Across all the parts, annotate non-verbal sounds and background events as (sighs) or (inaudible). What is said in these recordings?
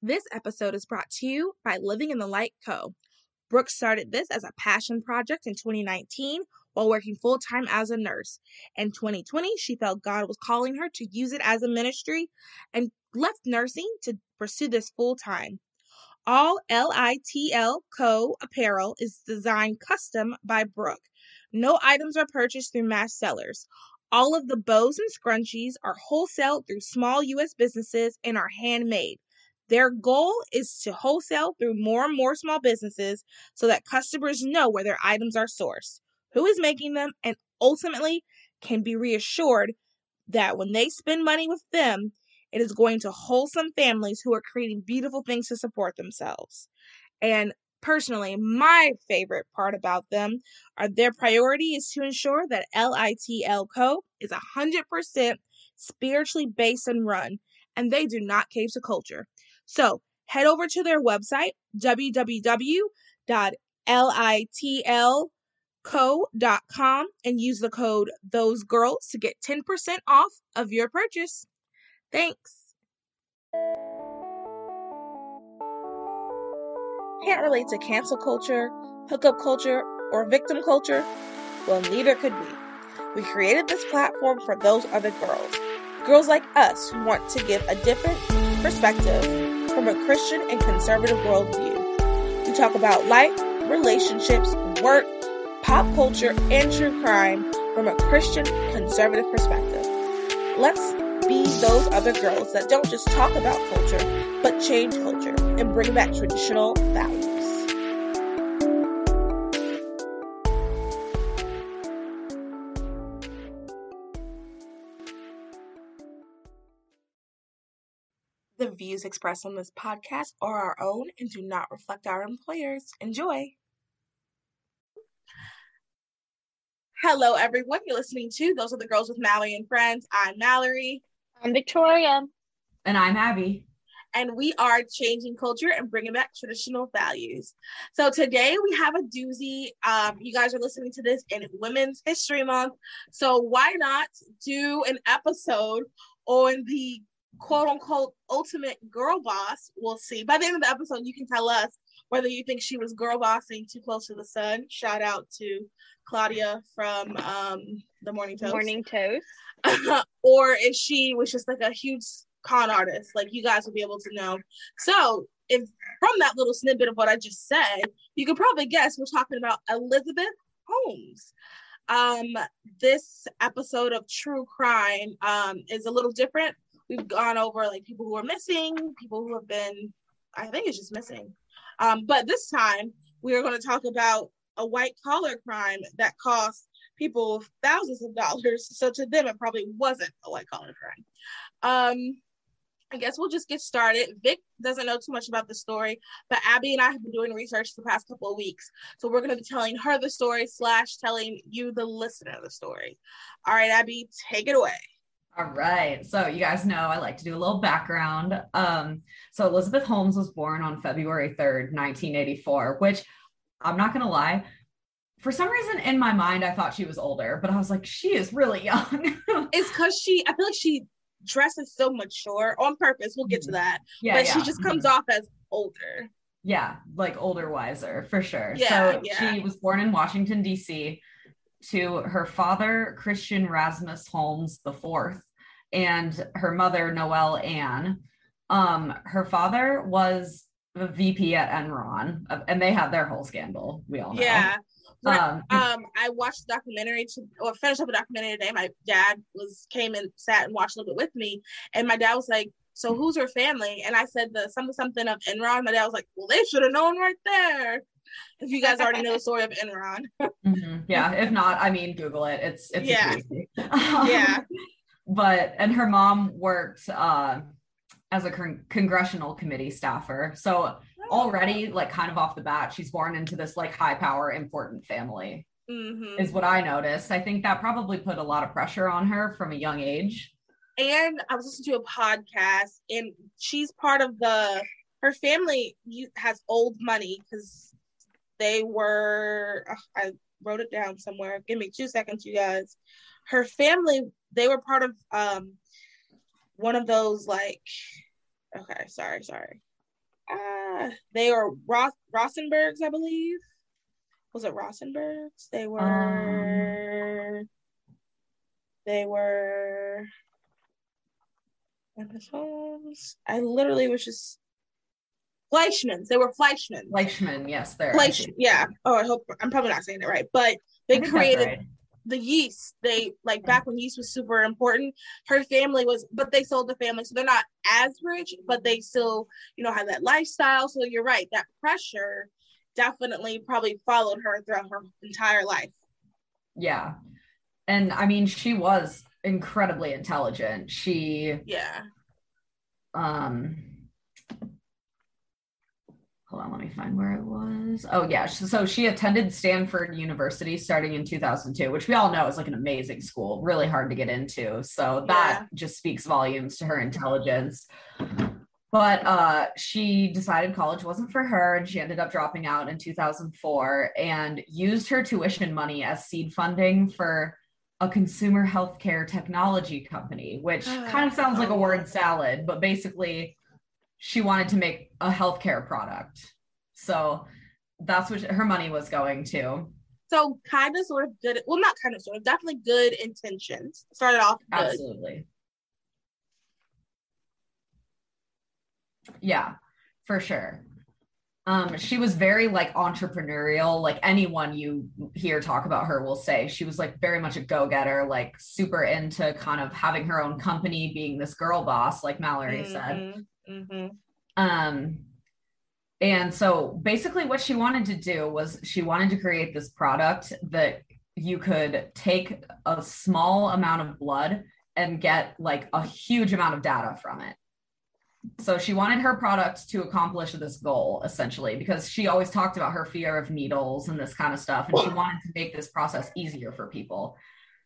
This episode is brought to you by Living in the Light Co. Brooke started this as a passion project in 2019 while working full time as a nurse. In 2020, she felt God was calling her to use it as a ministry and left nursing to pursue this full time. All LITL Co. apparel is designed custom by Brooke. No items are purchased through mass sellers. All of the bows and scrunchies are wholesale through small U.S. businesses and are handmade. Their goal is to wholesale through more and more small businesses so that customers know where their items are sourced, who is making them, and ultimately can be reassured that when they spend money with them, it is going to wholesome families who are creating beautiful things to support themselves. And personally, my favorite part about them are their priority is to ensure that LITL Co. is 100% spiritually based and run, and they do not cave to culture. So head over to their website, www.litlco.com, and use the code Those Girls to get 10% off of your purchase. Thanks. Can't relate to cancel culture, hookup culture, or victim culture? Well, neither could we. We created this platform for those other girls. Girls like us who want to give a different perspective from a Christian and conservative worldview. We talk about life, relationships, work, pop culture, and true crime from a Christian conservative perspective. Let's be those other girls that don't just talk about culture, but change culture and bring back traditional values. The views expressed on this podcast are our own and do not reflect our employers. Enjoy. Hello, everyone. You're listening to Those Other Girls with Mallory and Friends. I'm Mallory. I'm Victoria. And I'm Abby. And we are changing culture and bringing back traditional values. So today we have a doozy. Um, you guys are listening to this in Women's History Month. So why not do an episode on the quote unquote ultimate girl boss? We'll see. By the end of the episode, you can tell us whether you think she was girl bossing too close to the sun. Shout out to Claudia from um, the Morning Toast. Morning Toast. (laughs) or if she was just like a huge con artist, like you guys will be able to know. So, if from that little snippet of what I just said, you could probably guess we're talking about Elizabeth Holmes. Um, this episode of True Crime um, is a little different. We've gone over like people who are missing, people who have been, I think it's just missing. Um, but this time we are going to talk about a white collar crime that cost people thousands of dollars. So to them, it probably wasn't a white collar crime. Um, I guess we'll just get started. Vic doesn't know too much about the story, but Abby and I have been doing research the past couple of weeks. So we're going to be telling her the story slash telling you, the listener, the story. All right, Abby, take it away. All right. So you guys know I like to do a little background. Um, so Elizabeth Holmes was born on February 3rd, 1984, which I'm not going to lie. For some reason in my mind, I thought she was older, but I was like, she is really (laughs) young. it's because she, I feel like she dresses so mature on purpose. We'll get to that. Yeah, but yeah. she just comes off as older. Yeah, like older, wiser for sure. Yeah, so yeah. she was born in Washington, D.C. to her father, Christian Rasmus Holmes the fourth, and her mother, Noelle Ann. Um, her father was the VP at Enron, and they had their whole scandal. We all know. Yeah. Um, um, I watched the documentary to or finished up a documentary today. My dad was came and sat and watched a little bit with me, and my dad was like, "So who's her family?" And I said the something something of Enron. My dad was like, "Well, they should have known right there." If you guys already know the story of Enron, (laughs) mm-hmm. yeah. If not, I mean, Google it. It's it's yeah, (laughs) yeah. But and her mom worked. Uh, as a con- congressional committee staffer. So already, like, kind of off the bat, she's born into this like high power, important family. Mm-hmm. Is what I noticed. I think that probably put a lot of pressure on her from a young age. And I was listening to a podcast, and she's part of the. Her family has old money because they were. I wrote it down somewhere. Give me two seconds, you guys. Her family, they were part of um one of those like okay, sorry, sorry. uh, they were Ross Rosenbergs, I believe. Was it Rosenbergs? They were. Um, they were. Homes. I literally was just Fleischmann's. They were Fleischmann's. Fleischmann, yes, there. Fleisch, yeah. Oh, I hope I'm probably not saying it right, but they created right. The yeast. They like back when yeast was super important. Her family was, but they sold the family, so they're not as rich, but they still, you know, have that lifestyle. So you're right. That pressure definitely probably followed her throughout her entire life. Yeah, and I mean, she was incredibly intelligent. She, yeah. Um, hold on, let me find where it was. Oh, yeah. So she attended Stanford University starting in 2002, which we all know is like an amazing school, really hard to get into. So that yeah. just speaks volumes to her intelligence. But uh, she decided college wasn't for her and she ended up dropping out in 2004 and used her tuition money as seed funding for a consumer healthcare technology company, which kind of sounds like a word salad, but basically she wanted to make a healthcare product. So that's what her money was going to. So kind of sort of good, well, not kind of sort of, definitely good intentions. Started off good. Absolutely. Yeah, for sure. Um, she was very like entrepreneurial. Like anyone you hear talk about her will say she was like very much a go-getter, like super into kind of having her own company, being this girl boss, like Mallory mm-hmm. said. Mm-hmm. Um, and so basically, what she wanted to do was she wanted to create this product that you could take a small amount of blood and get like a huge amount of data from it. So she wanted her product to accomplish this goal essentially because she always talked about her fear of needles and this kind of stuff and she wanted to make this process easier for people.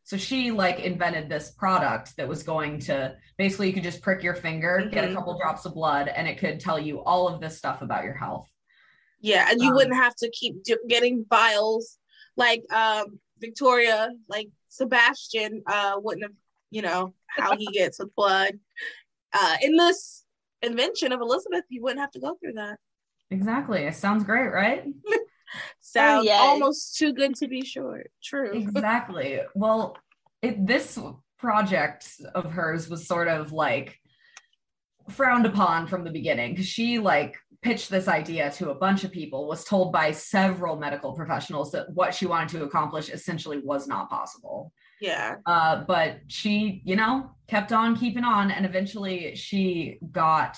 So she like invented this product that was going to basically you could just prick your finger, mm-hmm. get a mm-hmm. couple drops of blood, and it could tell you all of this stuff about your health. Yeah, and you um, wouldn't have to keep getting vials like um, Victoria, like Sebastian uh, wouldn't have, you know, how he gets with blood. Uh, in this invention of Elizabeth, you wouldn't have to go through that. Exactly. It sounds great, right? (laughs) (laughs) Sounds oh, yes. almost too good to be short. True. (laughs) Exactly. Well, it, this project of hers was sort of like frowned upon from the beginning because she like pitched this idea to a bunch of people was told by several medical professionals that what she wanted to accomplish essentially was not possible yeah uh, but she you know kept on keeping on and eventually she got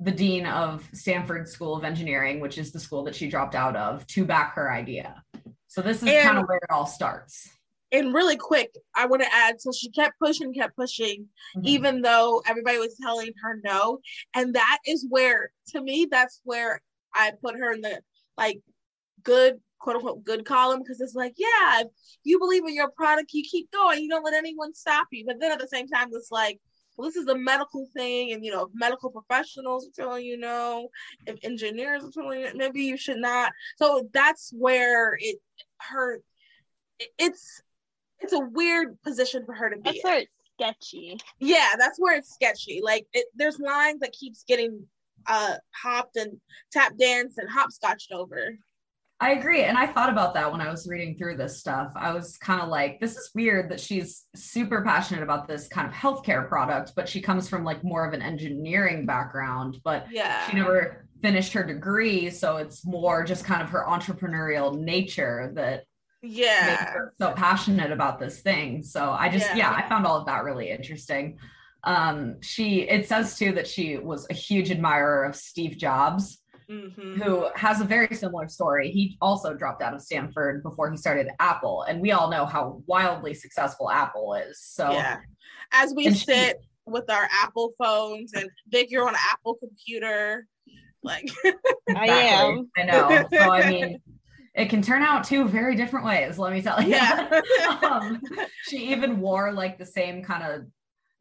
the dean of Stanford School of Engineering, which is the school that she dropped out of, to back her idea. So this is kind of where it all starts. And really quick, I want to add so she kept pushing, kept pushing, mm-hmm. even though everybody was telling her no. And that is where, to me, that's where I put her in the like good quote unquote good column because it's like, yeah, if you believe in your product, you keep going, you don't let anyone stop you. But then at the same time, it's like, well, this is a medical thing, and you know, medical professionals are telling you no, if engineers are telling you maybe you should not. So that's where it her it's it's a weird position for her to be. That's where it's sketchy. Yeah, that's where it's sketchy. Like it, there's lines that keeps getting uh hopped and tap danced and hopscotched over. I agree. And I thought about that when I was reading through this stuff. I was kind of like, this is weird that she's super passionate about this kind of healthcare product, but she comes from like more of an engineering background, but yeah. she never finished her degree. So it's more just kind of her entrepreneurial nature that yeah so passionate about this thing. So I just yeah. yeah, I found all of that really interesting. Um, she it says too that she was a huge admirer of Steve Jobs mm-hmm. who has a very similar story. He also dropped out of Stanford before he started Apple, and we all know how wildly successful Apple is. So, yeah, as we sit she, with our Apple phones and Vic, you're on an Apple computer, like (laughs) I am. I know. So I (laughs) mean. It can turn out two very different ways, let me tell you. Yeah. (laughs) um, she even wore like the same kind of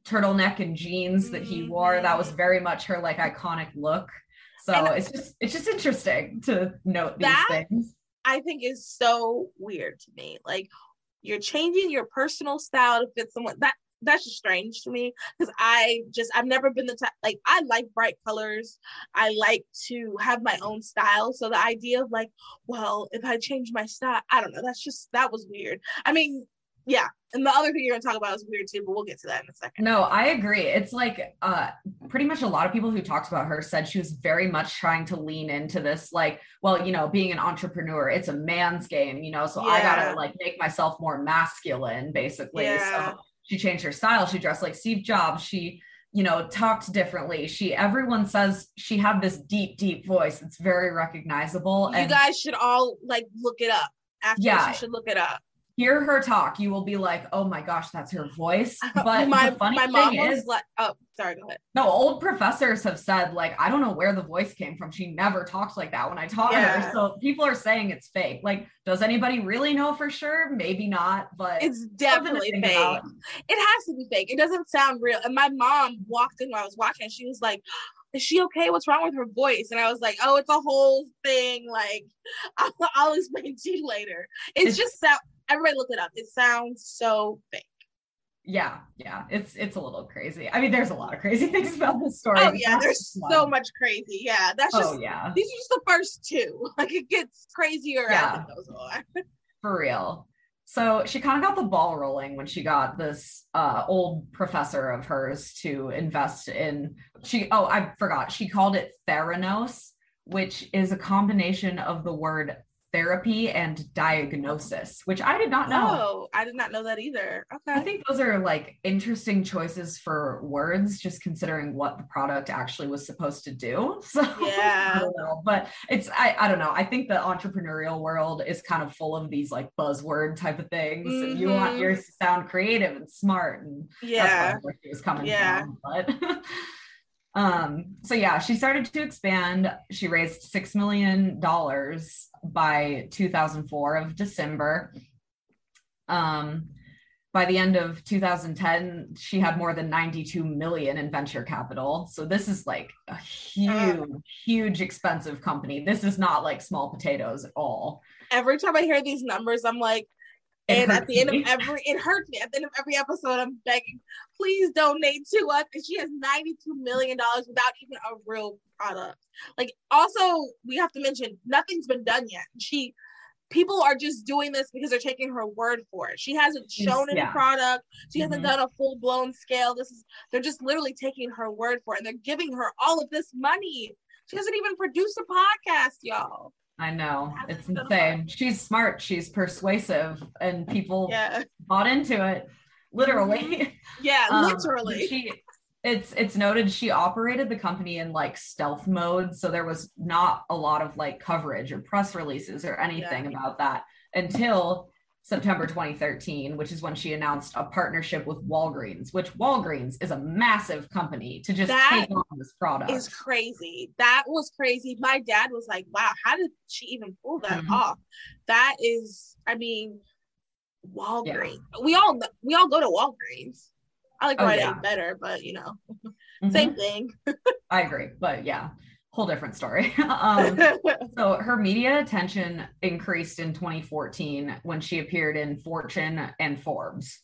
turtleneck and jeans that he wore. That was mm-hmm. very much her like iconic look. So and it's just it's just interesting to note these things. I think is so weird to me. Like you're changing your personal style to fit someone that that's just strange to me because I just I've never been the type like I like bright colors. I like to have my own style. So the idea of like, well, if I change my style, I don't know. That's just that was weird. I mean, yeah. And the other thing you're gonna talk about is weird too, but we'll get to that in a second. No, I agree. It's like uh pretty much a lot of people who talked about her said she was very much trying to lean into this, like, well, you know, being an entrepreneur, it's a man's game, you know, so yeah. I gotta like make myself more masculine, basically. Yeah. So she changed her style. She dressed like Steve Jobs. She, you know, talked differently. She everyone says she had this deep, deep voice. It's very recognizable. You and, guys should all like look it up. After yeah, you should look it up hear her talk, you will be like, "Oh my gosh, that's her voice." Uh, but my, the funny thing is, like, "Oh, sorry, go ahead." No, old professors have said like, "I don't know where the voice came from. She never talked like that when I taught yeah. her." So people are saying it's fake. Like, does anybody really know for sure? Maybe not, but it's definitely fake. About. It has to be fake. It doesn't sound real. And my mom walked in while I was watching. She was like is she okay? What's wrong with her voice? And I was like, oh, it's a whole thing. Like, (laughs) I'll, I'll explain to you later. It's, it's just that everybody look it up. It sounds so fake. Yeah, yeah, it's it's a little crazy. I mean, there's a lot of crazy (laughs) things about this story. Oh yeah, there's so much crazy. Yeah, that's oh, just oh, yeah. These are just the first two. (laughs) Like it gets crazier yeah. as it goes. (laughs) For real. So she kind of got the ball rolling when she got this uh, old professor of hers to invest in. She oh I forgot. She called it Theranos, which is a combination of the word therapy and diagnosis, which I did not know. Oh, I did not know that either. Okay. I think those are like interesting choices for words, just considering what the product actually was supposed to do. (laughs) So yeah, I don't know, but it's I, I don't know. I think the entrepreneurial world is kind of full of these like buzzword type of things. Mm-hmm. You want yours to sound creative and smart, and yeah, that's where she was coming yeah. from. But (laughs) Um, so yeah, she started to expand. She raised six million dollars by 2004 of December. Um, by the end of 2010, she had more than 92 million in venture capital. So this is like a huge, huge, expensive company. This is not like small potatoes at all. Every time I hear these numbers, I'm like, and at the end of (laughs) every, it hurts me. At the end of every episode, I'm begging, please donate to us. And she has $92 million without even a real product. Like, also, we have to mention, nothing's been done yet. She, people are just doing this because they're taking her word for it. She hasn't shown any yeah. product. She hasn't mm-hmm. done a full blown scale. This is, they're just literally taking her word for it. And they're giving her all of this money. She hasn't even produced a podcast, y'all. I know it's insane. She's smart. She's persuasive, and people yeah. bought into it. Literally. Mm-hmm. (laughs) Yeah, um, literally. She, it's it's noted she operated the company in like stealth mode, so there was not a lot of like coverage or press releases or anything yeah. about that until September 2013, which is when she announced a partnership with Walgreens, which Walgreens is a massive company to just that take on this product. Is crazy. That was crazy. My dad was like, "Wow, how did she even pull that mm-hmm. off?" That is, I mean, Walgreens. Yeah. We all we all go to Walgreens. I like oh, Rite yeah. better, but you know, (laughs) mm-hmm. same thing. (laughs) I agree, but yeah, whole different story. (laughs) um, so her media attention increased in 2014 when she appeared in Fortune and Forbes,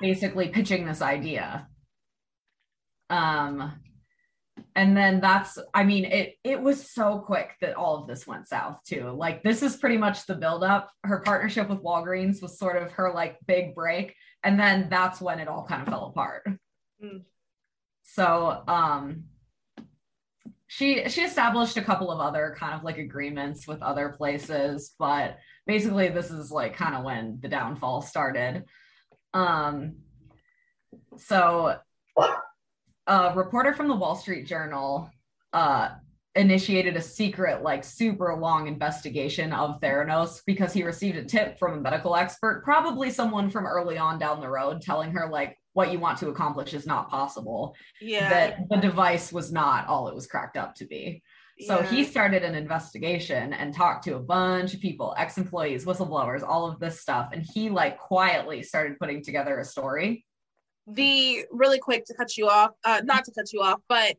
basically pitching this idea. Um, and then that's, I mean, it it was so quick that all of this went south too. Like this is pretty much the buildup. Her partnership with Walgreens was sort of her like big break, and then that's when it all kind of fell apart. Mm. So, um, she she established a couple of other kind of like agreements with other places but basically this is like kind of when the downfall started. Um so a reporter from the wall street journal uh initiated a secret like super long investigation of theranos because he received a tip from a medical expert probably someone from early on down the road telling her like what you want to accomplish is not possible. Yeah. That the device was not all it was cracked up to be. So yeah. he started an investigation and talked to a bunch of people, ex-employees, whistleblowers, all of this stuff. And he like quietly started putting together a story. The really quick to cut you off, uh, not to cut you off, but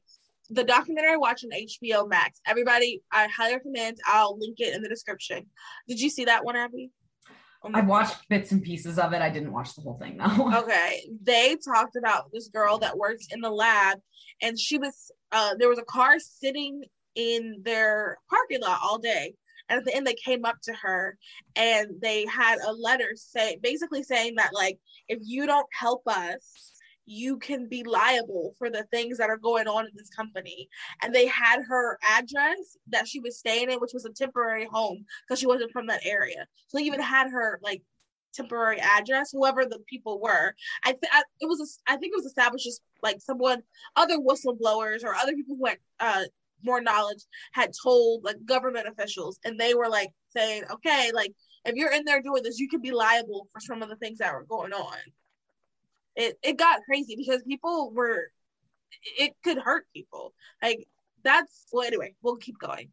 the documentary I watched on HBO Max. Everybody, I highly recommend. I'll link it in the description. Did you see that one, Abby? Oh I watched God. bits and pieces of it. I didn't watch the whole thing though. (laughs) Okay. They talked about this girl that works in the lab and she was uh there was a car sitting in their parking lot all day. And at the end they came up to her and they had a letter say basically saying that like if you don't help us you can be liable for the things that are going on in this company. And they had her address that she was staying in, which was a temporary home because she wasn't from that area. So they even had her like temporary address, whoever the people were. I, th- I it was a, I think it was established as like someone, other whistleblowers or other people who had uh, more knowledge had told like government officials, and they were like saying, okay, like if you're in there doing this, you could be liable for some of the things that were going on it it got crazy because people were it could hurt people. Like that's well anyway, we'll keep going.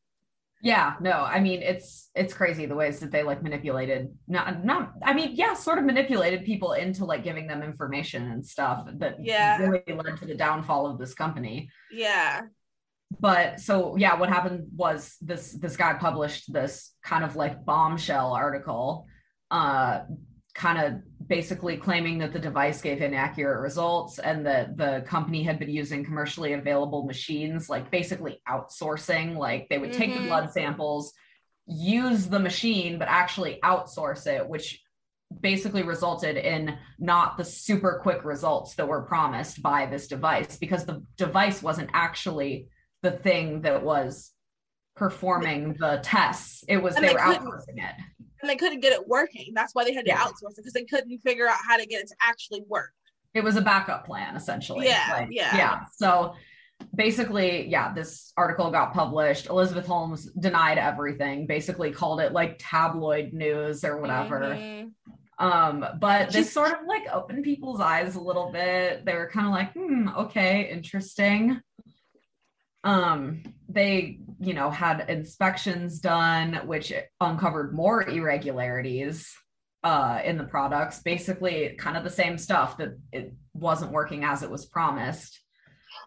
Yeah, no, I mean it's it's crazy the ways that they like manipulated not not I mean, yeah, sort of manipulated people into like giving them information and stuff that yeah really led to the downfall of this company. Yeah. But so yeah, what happened was this this guy published this kind of like bombshell article uh kind of basically claiming that the device gave inaccurate results and that the company had been using commercially available machines, like basically outsourcing. Like they would take mm-hmm. the blood samples, use the machine, but actually outsource it, which basically resulted in not the super quick results that were promised by this device because the device wasn't actually the thing that was performing the tests. It was and they, they were outsourcing it and they couldn't get it working. That's why they had to yeah. outsource it because they couldn't figure out how to get it to actually work. It was a backup plan, essentially. Yeah, like, yeah, yeah. So basically, yeah, this article got published. Elizabeth Holmes denied everything. Basically, called it like tabloid news or whatever. Mm-hmm. Um, but this sort of like opened people's eyes a little bit. They were kind of like, hmm, okay, interesting. Um, they you know had inspections done which uncovered more irregularities uh, in the products basically kind of the same stuff that it wasn't working as it was promised.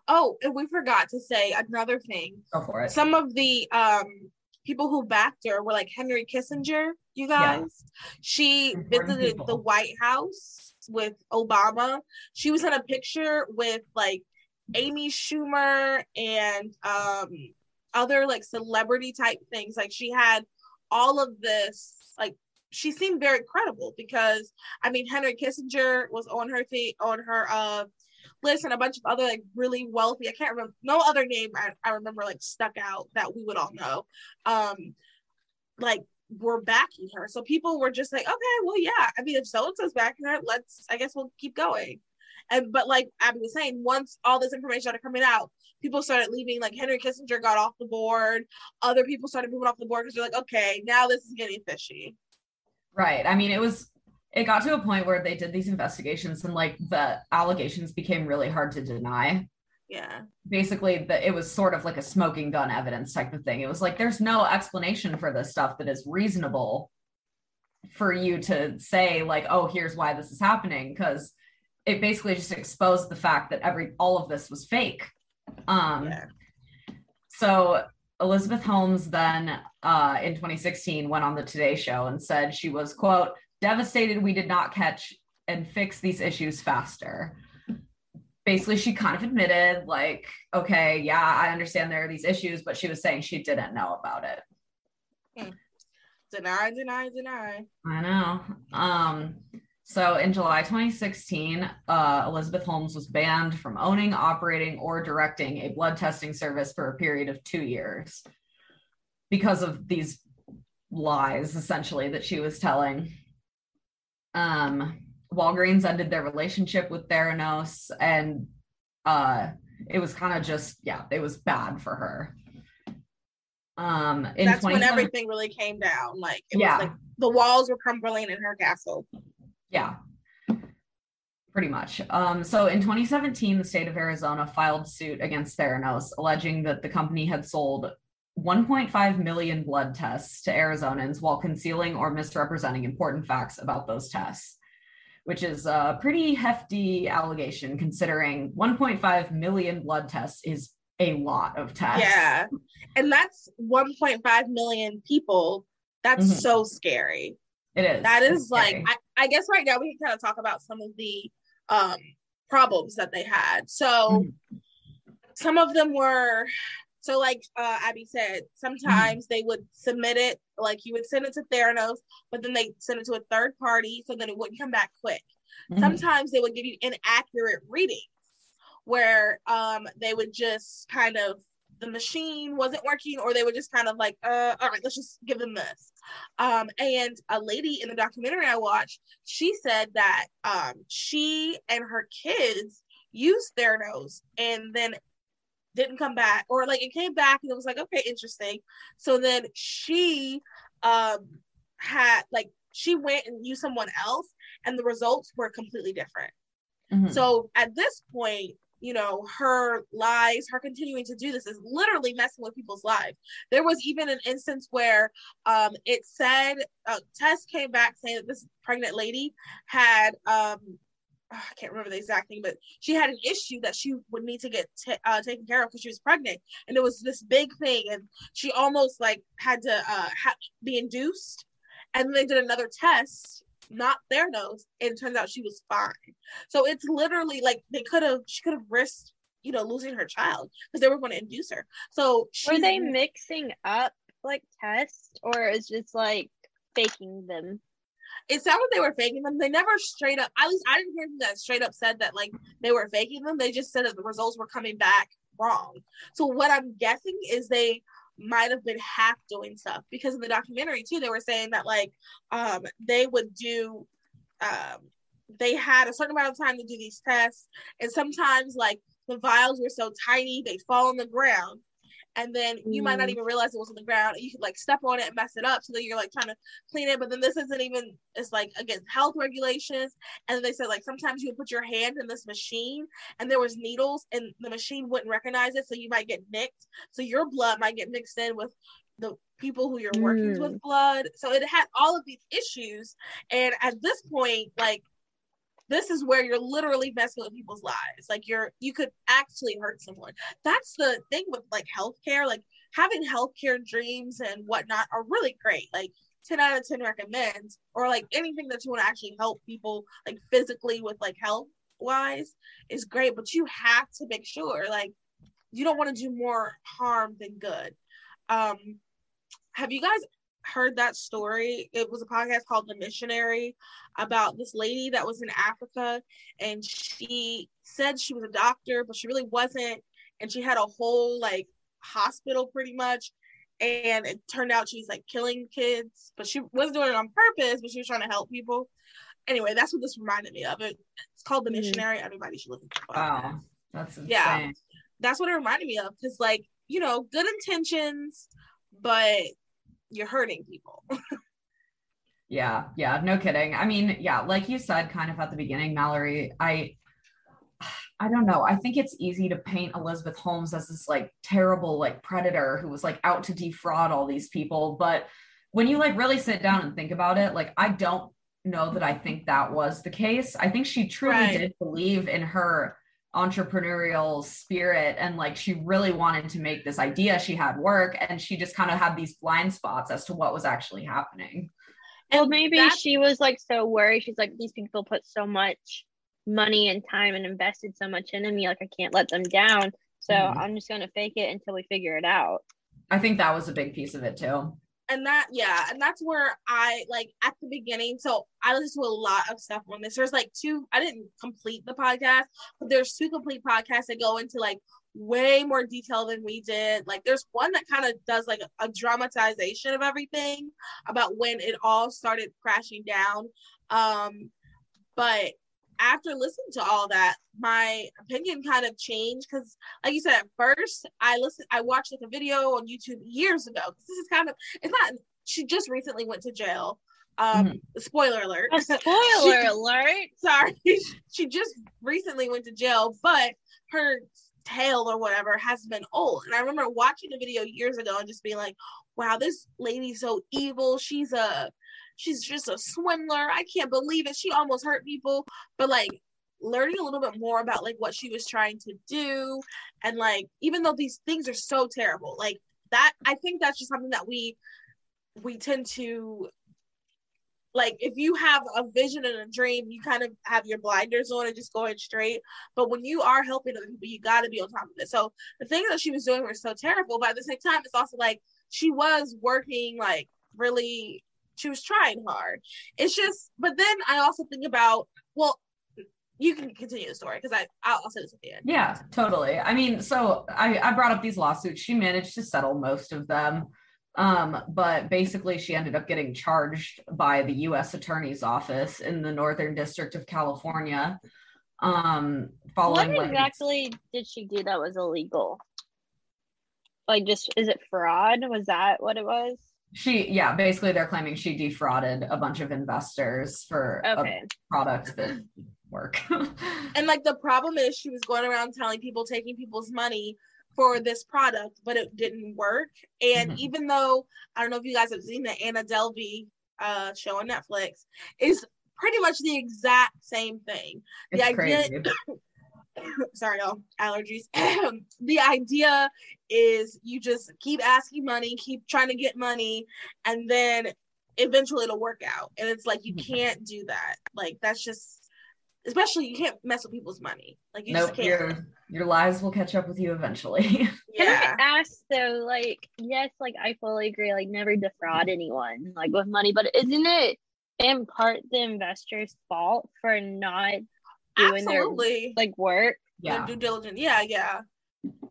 Oh and we forgot to say another thing. Go for it. Some of the um people who backed her were like henry kissinger you guys. Yeah. she Important visited people. the white house with obama. She was in a picture with like amy schumer and um other like celebrity type things. Like she had all of this, like she seemed very credible because I mean Henry Kissinger was on her feet on her uh list and a bunch of other like really wealthy, I can't remember no other name I, I remember like stuck out that we would all know. Um like were backing her. So people were just like, okay, well, yeah. I mean, if so and so's backing her, let's, I guess we'll keep going. And but like Abby was saying, once all this information started coming out, people started leaving. Like Henry Kissinger got off the board. Other people started moving off the board because they're like, okay, now this is getting fishy. Right. I mean, it was it got to a point where they did these investigations and like the allegations became really hard to deny. Yeah. Basically, the, it was sort of like a smoking gun evidence type of thing. It was like there's no explanation for this stuff that is reasonable for you to say like, oh, here's why this is happening because it basically just exposed the fact that every all of this was fake. Um, yeah. So Elizabeth Holmes then uh, in 2016 went on the Today Show and said she was quote devastated we did not catch and fix these issues faster. Basically, she kind of admitted, like, okay, yeah, I understand there are these issues, but she was saying she didn't know about it. Hmm. Deny, deny, deny. I know. Um, so in July 2016, uh, Elizabeth Holmes was banned from owning, operating, or directing a blood testing service for a period of two years because of these lies, essentially, that she was telling. Um, Walgreens ended their relationship with Theranos, and uh, it was kind of just, yeah, it was bad for her. Um, That's when everything really came down. Like, it yeah. was like the walls were crumbling in her castle. Yeah. Pretty much. Um, so in 2017, the state of Arizona filed suit against Theranos, alleging that the company had sold 1.5 million blood tests to Arizonans while concealing or misrepresenting important facts about those tests, which is a pretty hefty allegation considering 1.5 million blood tests is a lot of tests. Yeah. And that's 1.5 million people. That's mm-hmm. so scary. It is. That is like I, I, guess right now we can kind of talk about some of the um problems that they had. So mm-hmm. some of them were so like uh, Abby said, sometimes they would submit it, like you would send it to Theranos, but then they send it to a third party, so then it wouldn't come back quick. Mm-hmm. Sometimes they would give you inaccurate readings where um they would just kind of the machine wasn't working or they were just kind of like uh all right let's just give them this. Um and a lady in the documentary i watched she said that um she and her kids used theranos and then didn't come back or like it came back and it was like okay interesting. So then she um had like she went and used someone else and the results were completely different. Mm-hmm. so at this point you know, her lies, her continuing to do this is literally messing with people's lives. There was even an instance where um, it said a test came back saying that this pregnant lady had um, (sighs) I can't remember the exact thing, but she had an issue that she would need to get t- uh, taken care of because she was pregnant, and it was this big thing, and she almost like had to uh, ha- be induced, and then they did another test, not Theranos, and it turns out she was fine. So it's literally like they could have she could have risked you know losing her child because they were going to induce her. So were they mixing up like tests or is just like faking them? It sounded they were faking them. They never straight up. At least I didn't hear them that straight up said that like they were faking them. They just said that the results were coming back wrong. So what I'm guessing is they might have been half doing stuff. Because in the documentary too they were saying that like um they would do um they had a certain amount of time to do these tests. And sometimes like the vials were so tiny they'd fall on the ground and then you mm. might not mm. even realize it was on the ground. You could like step on it and mess it up, so that you're like trying to clean it. But then this isn't even. It's like against health regulations. And then they said like sometimes you would put your hand in this machine, and there was needles, and the machine wouldn't recognize it, so you might get nicked. So your blood might get mixed in with the people who you're working mm. with blood. So it had all of these issues. And at this point, like this is where you're literally messing with people's lives. Like you're you could actually hurt someone. That's the thing with like healthcare. Like having healthcare dreams and whatnot are really great. Like 10 out of 10 recommends or like anything that you want to actually help people like physically with like health wise is great but you have to make sure like you don't want to do more harm than good um have you guys heard that story. It was a podcast called The Missionary about this lady that was in Africa and she said she was a doctor, but she really wasn't. And she had a whole like hospital pretty much. And it turned out she's like killing kids, but she wasn't doing it on purpose, but she was trying to help people. Anyway, that's what this reminded me of. It it's called The mm-hmm. Missionary. Everybody should listen to it. Wow. That's insane. Yeah. That's what it reminded me of. Cause like, you know, good intentions, but you're hurting people. (laughs) yeah, yeah, no kidding. I mean, yeah, like you said kind of at the beginning, Mallory, I I don't know. I think it's easy to paint Elizabeth Holmes as this like terrible like predator who was like out to defraud all these people, but when you like really sit down and think about it, like I don't know that I think that was the case. I think she truly right. did believe in her entrepreneurial spirit. And like she really wanted to make this idea. She had work and she just kind of had these blind spots as to what was actually happening. Well maybe That's- she was like so worried. She's like these people put so much money and time and invested so much into me. Like i can't let them down. So mm-hmm. i'm just going to fake it until we figure it out. I think that was a big piece of it too and that yeah and that's where i like at the beginning so i listen to a lot of stuff on this. There's like two i didn't complete the podcast but there's two complete podcasts that go into like way more detail than we did. Like there's one that kind of does like a, a dramatization of everything about when it all started crashing down. Um but after listening to all that, my opinion kind of changed because, like you said, at first I listened, I watched like a video on YouTube years ago. This is kind of it's not. She just recently went to jail. Um, mm-hmm. spoiler alert. A (laughs) spoiler she, alert. Sorry, (laughs) she just recently went to jail, but her tale or whatever has been old. And I remember watching a video years ago and just being like, "Wow, this lady's so evil. She's a she's just a swindler. I can't believe it. She almost hurt people. But like learning a little bit more about like what she was trying to do and like even though these things are so terrible, like that I think that's just something that we we tend to like if you have a vision and a dream, you kind of have your blinders on and just going straight. But when you are helping other people, you got to be on top of it. So the things that she was doing were so terrible, but at the same time, it's also like she was working like really. She was trying hard. It's just, but then I also think about well, you can continue the story because I I'll, I'll say this at the end. Yeah, totally. I mean, so I I brought up these lawsuits. She managed to settle most of them. Um, but basically, she ended up getting charged by the U.S. Attorney's Office in the Northern District of California. Um, following what exactly did she do that was illegal? Like, just is it fraud? Was that what it was? She, yeah, basically, they're claiming she defrauded a bunch of investors for okay. a product that work. (laughs) and like the problem is, she was going around telling people, taking people's money for this product, but it didn't work. And mm-hmm. even though I don't know if you guys have seen the Anna Delvey uh, show on Netflix, is pretty much the exact same thing. It's the idea. (coughs) sorry, y'all, allergies. (coughs) the idea is you just keep asking money, keep trying to get money, and then eventually it'll work out. And it's like you mm-hmm. can't do that. Like that's just especially you can't mess with people's money. Like you nope, just can't. Your, your lies will catch up with you eventually. yeah. (laughs) Can I ask though, like, yes, like I fully agree, like never defraud anyone like with money, but isn't it in part the investor's fault for not doing Absolutely. their like work? Yeah. Their due diligence. Yeah, yeah.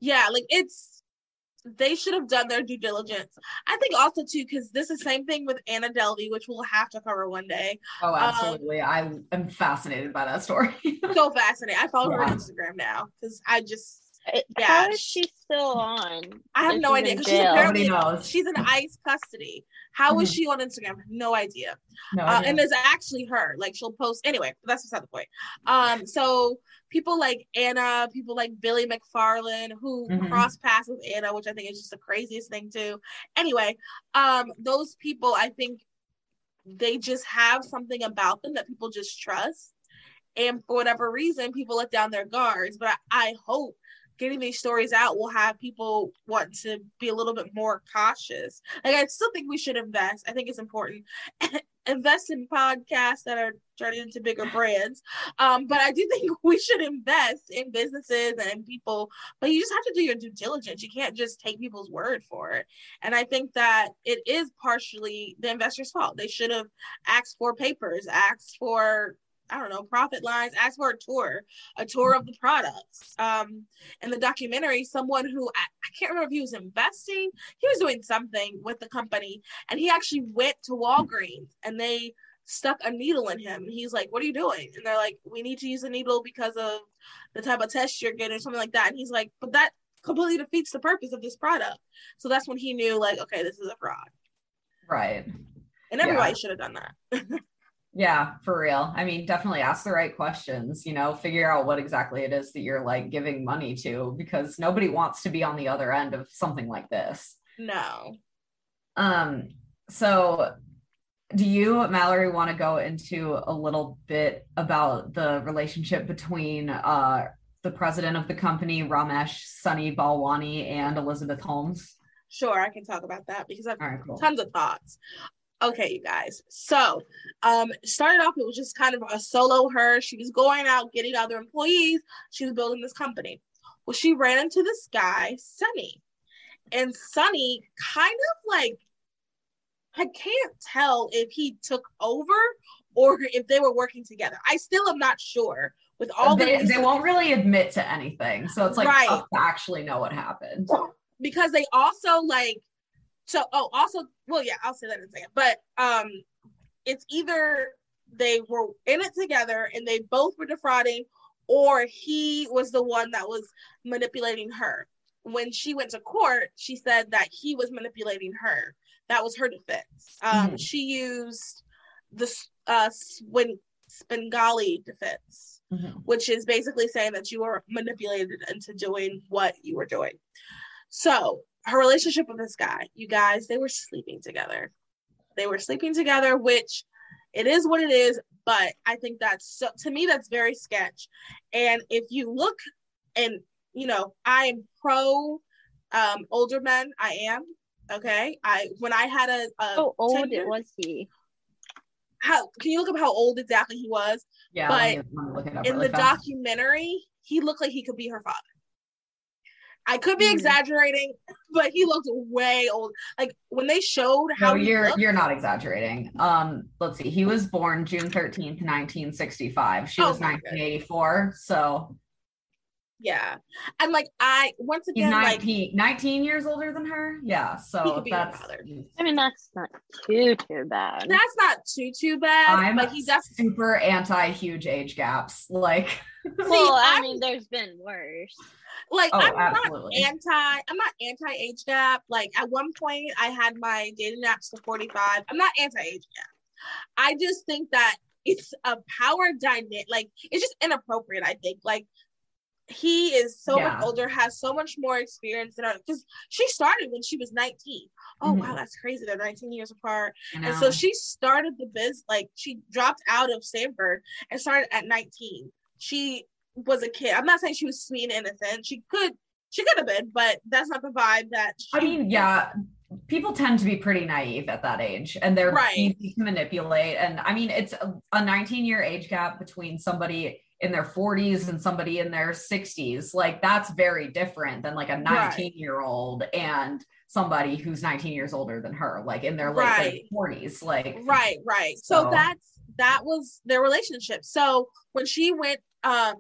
Yeah, like it's they should have done their due diligence. I think also too, because this is the same thing with Anna Delvey, which we'll have to cover one day. Oh, um, absolutely. Um, I am fascinated by that story. (laughs) so fascinating. I follow yeah. her on Instagram now because I just yeah. How is she still on? I have no idea. She's apparently knows. she's in ICE custody. How mm-hmm. is she on Instagram? No idea. No uh, and it's actually her. Like she'll post anyway. That's beside the point. Um, so people like Anna, people like Billy McFarland, who mm-hmm. cross paths with Anna, which I think is just the craziest thing too. Anyway, um, those people, I think they just have something about them that people just trust. And for whatever reason, people let down their guards. But I, I hope getting these stories out will have people want to be a little bit more cautious. Like I still think we should invest. I think it's important. (laughs) invest in podcasts that are turning into bigger brands. Um, but I do think (laughs) we should invest in businesses and people, but you just have to do your due diligence. You can't just take people's word for it. And I think that it is partially the investor's fault. They should have asked for papers, asked for I don't know, profit lines, ask for a tour, a tour of the products. Um, in the documentary, someone who I, I, can't remember if he was investing, he was doing something with the company, and he actually went to Walgreens and they stuck a needle in him. And he's like, What are you doing? And they're like, We need to use a needle because of the type of test you're getting, or something like that. And he's like, But that completely defeats the purpose of this product. So that's when he knew, like, okay, this is a fraud. Right. And everybody yeah. should have done that. (laughs) Yeah, for real. I mean, definitely ask the right questions, you know, figure out what exactly it is that you're like giving money to because nobody wants to be on the other end of something like this. No. Um so do you Mallory want to go into a little bit about the relationship between uh the president of the company Ramesh Sunny Balwani and Elizabeth Holmes? Sure, I can talk about that because I've right, cool. tons of thoughts. Okay, you guys. So, um, started off, it was just kind of a solo her. She was going out, getting other employees. She was building this company. Well, she ran into this guy, Sunny. And Sunny kind of like, I can't tell if he took over or if they were working together. I still am not sure. With all they, the they won't really admit to anything, so it's like right. tough to actually know what happened. Because they also like so, oh, also, well, yeah, I'll say that in a second. But um, it's either they were in it together and they both were defrauding, or he was the one that was manipulating her. When she went to court, she said that he was manipulating her. That was her defense. Um, mm-hmm. She used the uh, when Svengali defense, mm-hmm. which is basically saying that you were manipulated into doing what you were doing. So her relationship with this guy, you guys, they were sleeping together. They were sleeping together, which it is what it is, but I think that's so to me that's very sketch. And if you look and you know, I am pro um older men. I am. Okay. I when I had a, a how old tender, was he? how can you look up how old exactly he was? Yeah, but let me, let me look it up in really the fast. documentary, he looked like he could be her father. I could be Mhm. exaggerating, but he looked way old. Like when they showed how No, you're looked, you're not exaggerating. Um, let's see. He was born June 13th, 1965. She Oh, was okay, good. 1984. So yeah. And like I once he's again like 19, 19 years older than her. Yeah. So could be her that's. I mean, that's not too too bad. that's not too too bad, I'm but he definitely super anti huge age gaps. Like (laughs) well, I I'm- mean, there's been worse. Like Oh, I'm absolutely. not anti I'm not anti age gap. Like at one point I had my dating apps to 45. I'm not anti age gap. I just think that it's a power dynamic like it's just inappropriate, I think. Like he is so Yeah. much older, has so much more experience than her because she started when she was 19. Oh wow, Mhm. that's crazy. They're 19 years apart. And so she started the biz, like she dropped out of Stanford and started at 19. She was a kid. I'm not saying she was sweet and innocent. She could, she could have been, but that's not the vibe that. She, I mean, yeah, people tend to be pretty naive at that age and they're Right. easy to manipulate. And I mean, it's a, a 19 year age gap between somebody in their 40s and somebody in their 60s. Like, that's very different than like a 19 year old and somebody who's 19 years older than her, like in their late Right. 40s. Like, right, right. So, So- that's that was their relationship. So when she went, um,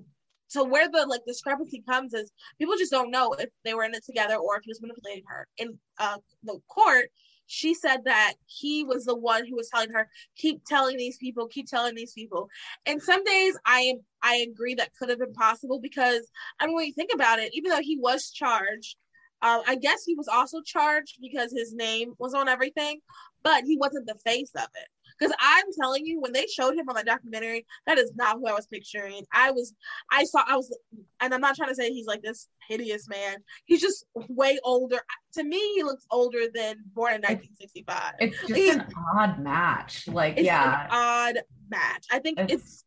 so where the like discrepancy comes is people just don't know if they were in it together or if he was manipulating her. In uh the court, she said that he was the one who was telling her, keep telling these people, keep telling these people. And some days I am I agree that could have been possible because I mean when you think about it, even though he was charged, uh, I guess he was also charged because his name was on everything, but he wasn't the face of it. Because I'm telling you, when they showed him on the documentary, that is not who I was picturing. I was, I saw, I was, and I'm not trying to say he's like this hideous man. He's just way older. To me, he looks older than born in 1965. it's just He's- an odd match. Like, It's yeah. an odd match. I think It's- it's,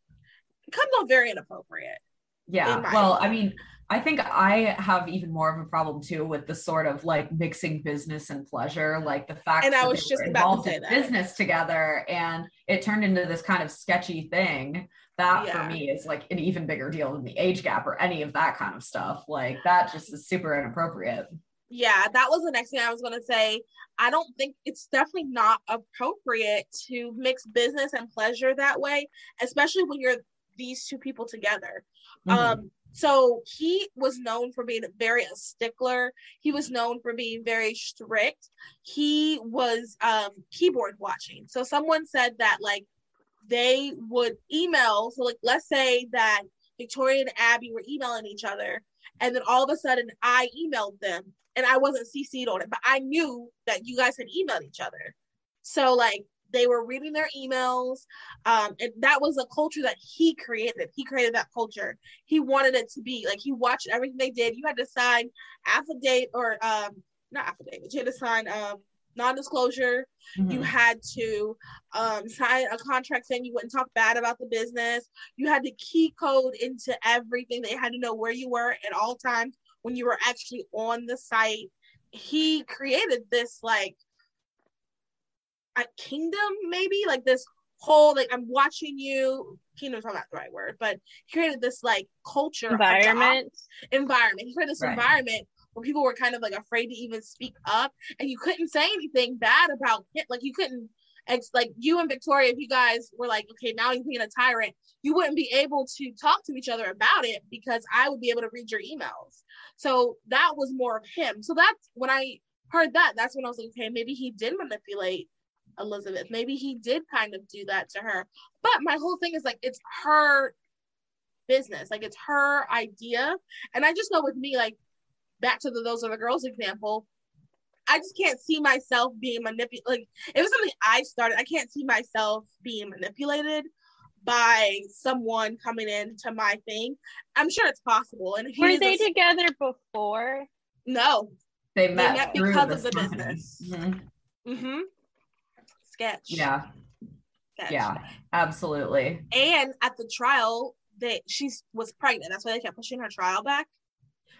it comes off very inappropriate. Yeah. Well, I mean, I think I have even more of a problem too with the sort of like mixing business and pleasure, like the fact And I that was they just were about to involved in that. business together and it turned into this kind of sketchy thing. That Yeah. for me is like an even bigger deal than the age gap or any of that kind of stuff. Like that just is super inappropriate. yeah, that was the next thing I was going to say. I don't think it's definitely not appropriate to mix business and pleasure that way, especially when you're these two people together. Mhm. Um, so he was known for being very a stickler. He was known for being very strict. He was um, keyboard watching. So someone said that like they would email. So like let's say that Victoria and Abby were emailing each other, and then all of a sudden I emailed them and I wasn't CC'd on it, but I knew that you guys had emailed each other. So like they were reading their emails, um, and that was a culture that he created. He created that culture. He wanted it to be like he watched everything they did. You had to sign affidavit or um, not affidavit. You had to sign um, non-disclosure. You Mhm. had to um, sign a contract saying you wouldn't talk bad about the business. You had to key code into everything. They had to know where you were at all times when you were actually on the site. He created this like a kingdom, maybe like this whole like I'm watching you. Kingdom's not the right word, but he created this like culture of the Environment. environment. He created this Right. environment where people were kind of like afraid to even speak up, and you couldn't say anything bad about him. Like you couldn't, ex- like you and Victoria, if you guys were like, okay, now he's being a tyrant, you wouldn't be able to talk to each other about it because I would be able to read your emails. So that was more of him. So that's when I heard that. That's when I was like, okay, maybe he did manipulate Elizabeth. Maybe he did kind of do that to her. But my whole thing is like, it's her business. Like it's her idea. And I just know with me, like back to the Those Other Girls example, I just can't see myself being manipulated. Like it was something I started. I can't see myself being manipulated by someone coming into my thing. I'm sure it's possible. And Were they a- together before? no, They met, met through because of the company. business. Mhm. mm-hmm. Sketch. Yeah. sketch. Yeah. Absolutely. And at the trial, that she was pregnant. That's why they kept pushing her trial back.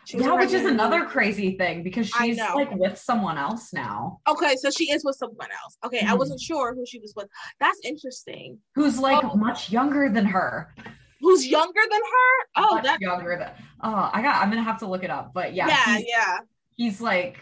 Yeah, which is another crazy thing because she's like with someone else now. Okay, so she is with someone else. Okay, mm-hmm. I wasn't sure who she was with. That's interesting. Who's like oh. much younger than her. Who's younger than her? Oh, that's younger than. Oh, I got. I'm gonna have to look it up. But yeah, yeah, he's, yeah. He's like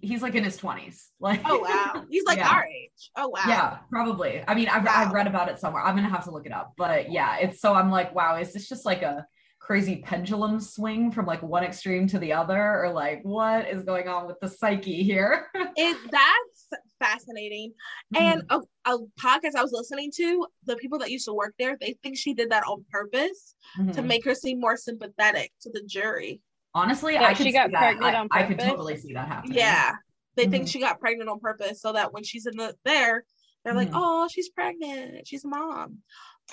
he's like in his 20s (laughs) like oh wow. He's like (laughs) yeah. our age. Oh wow. Yeah probably. I mean I've, wow. I've read about it somewhere. I'm gonna have to look it up. But yeah it's so i'm like wow is this just like a crazy pendulum swing from like one extreme to the other? Or like what is going on with the psyche here? (laughs) It that's fascinating. Mm-hmm. and a, a, podcast i was listening to the people that used to work there they think she did that on purpose mm-hmm. to make her seem more sympathetic to the jury honestly i she got pregnant on purpose. I, I could totally see that happening yeah they mm-hmm. think she got pregnant on purpose so that when she's in the there they're like oh she's pregnant she's a mom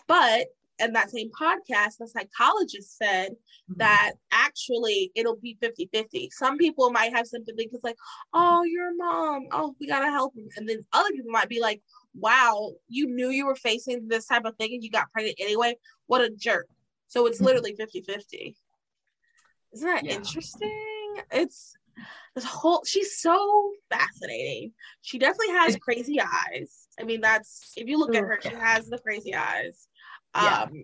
but in that same podcast, the psychologist said mm-hmm. that actually it'll be 50 50. Some people might have sympathy because, like, oh, you're a mom. Oh, we got to help him. And then other people might be like, wow, you knew you were facing this type of thing and you got pregnant anyway. What a jerk. So it's mm-hmm. literally 50 50. Isn't that yeah. interesting? It's this whole, she's so fascinating. She definitely has crazy eyes. I mean, that's, if you look at her, she has the crazy eyes. Yeah. Um,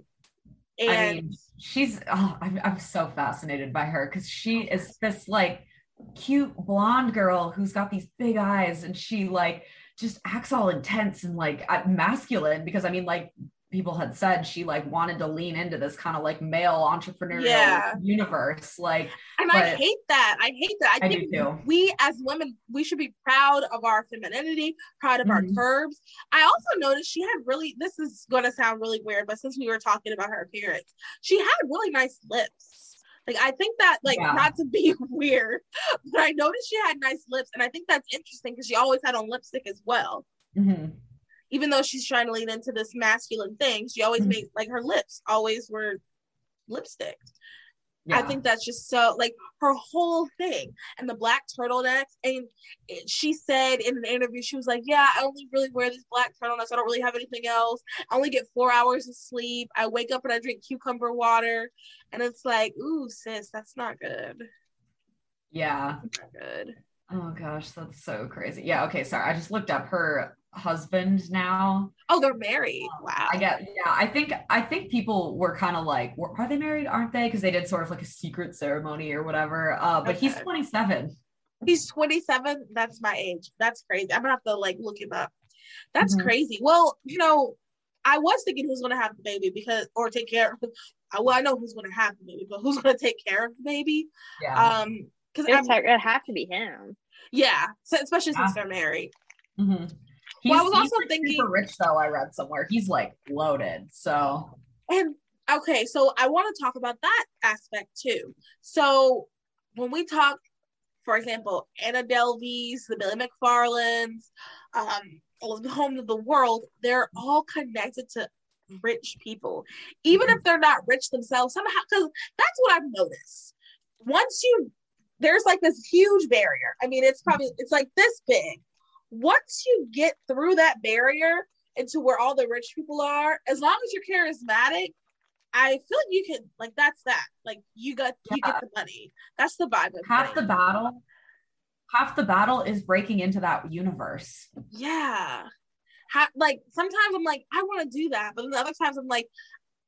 and I mean, she's oh, I'm, I'm so fascinated by her because she is this like cute blonde girl who's got these big eyes and she like just acts all intense and like masculine because I mean like people had said she like wanted to lean into this kind of like male entrepreneurial yeah. universe like and i hate that. I hate that. I, I think we as women we should be proud of our femininity proud of mm-hmm. our curves. I also noticed she had really this is going to sound really weird but since we were talking about her appearance she had really nice lips. Like i think that like yeah. not to be (laughs) weird but i noticed she had nice lips and i think that's interesting because she always had on lipstick as well. Mm-hmm even though she's trying to lean into this masculine thing, she always mm-hmm. made like her lips always were lipstick. Yeah. I think that's just so like her whole thing and the black turtlenecks. And she said in an interview, she was like, Yeah, I only really wear these black turtlenecks. I don't really have anything else. I only get four hours of sleep. I wake up and I drink cucumber water. And it's like, Ooh, sis, that's not good. Yeah. Not good. Oh gosh, that's so crazy. Yeah, okay, sorry. I just looked up her husband now. Oh, they're married. Wow. I get yeah. I think I think people were kind of like, are they married? Aren't they? Because they did sort of like a secret ceremony or whatever. Uh, but okay. he's 27. He's 27. That's my age. That's crazy. I'm gonna have to like look him up. That's mm-hmm. crazy. Well, you know, I was thinking who's gonna have the baby because or take care of well, I know who's gonna have the baby, but who's gonna take care of the baby? Yeah. Um, because it have to be him. Yeah, so, especially yeah. since they're married. Mm-hmm. He's, well, I was also thinking super rich though. I read somewhere he's like loaded. So and okay, so I want to talk about that aspect too. So when we talk, for example, Anna Delvey's, the Billy McFarlands, um, the Home of the World, they're all connected to rich people, even if they're not rich themselves somehow. Because that's what I've noticed. Once you there's like this huge barrier. I mean, it's probably it's like this big once you get through that barrier into where all the rich people are, as long as you're charismatic, I feel like you can like that's that. Like you got you get the money. That's the vibe. Half the battle, half the battle is breaking into that universe. Yeah. Like sometimes I'm like, I want to do that, but then the other times I'm like,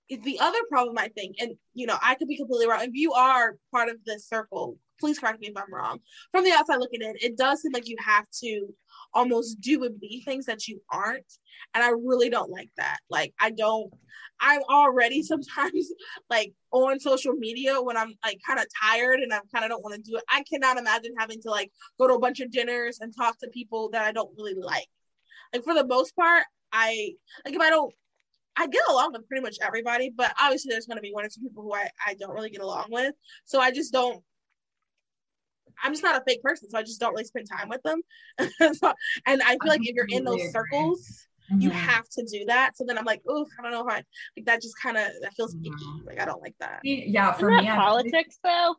the other problem I think, and you know, I could be completely wrong. If you are part of this circle, please correct me if I'm wrong. From the outside looking in, it does seem like you have to almost do and be things that you aren't. And I really don't like that. Like, I don't, I'm already (laughs) sometimes like on social media when I'm like kind of tired and I kind of don't want to do it. I cannot imagine having to like go to a bunch of dinners and talk to people that I don't really like. Like, for the most part, I like if I don't I get along with pretty much everybody, but obviously there's going to be one or two people who I, I don't really get along with. So I just don't I'm just not a fake person, so I just don't really spend time with them. (laughs) so, and I feel like if you're in those circles, mm-hmm. you have to do that. So then I'm like, oh, I don't know if I like that. Just kind of that feels icky. Mm-hmm. Like I don't like that. Yeah, for Isn't me, politics though.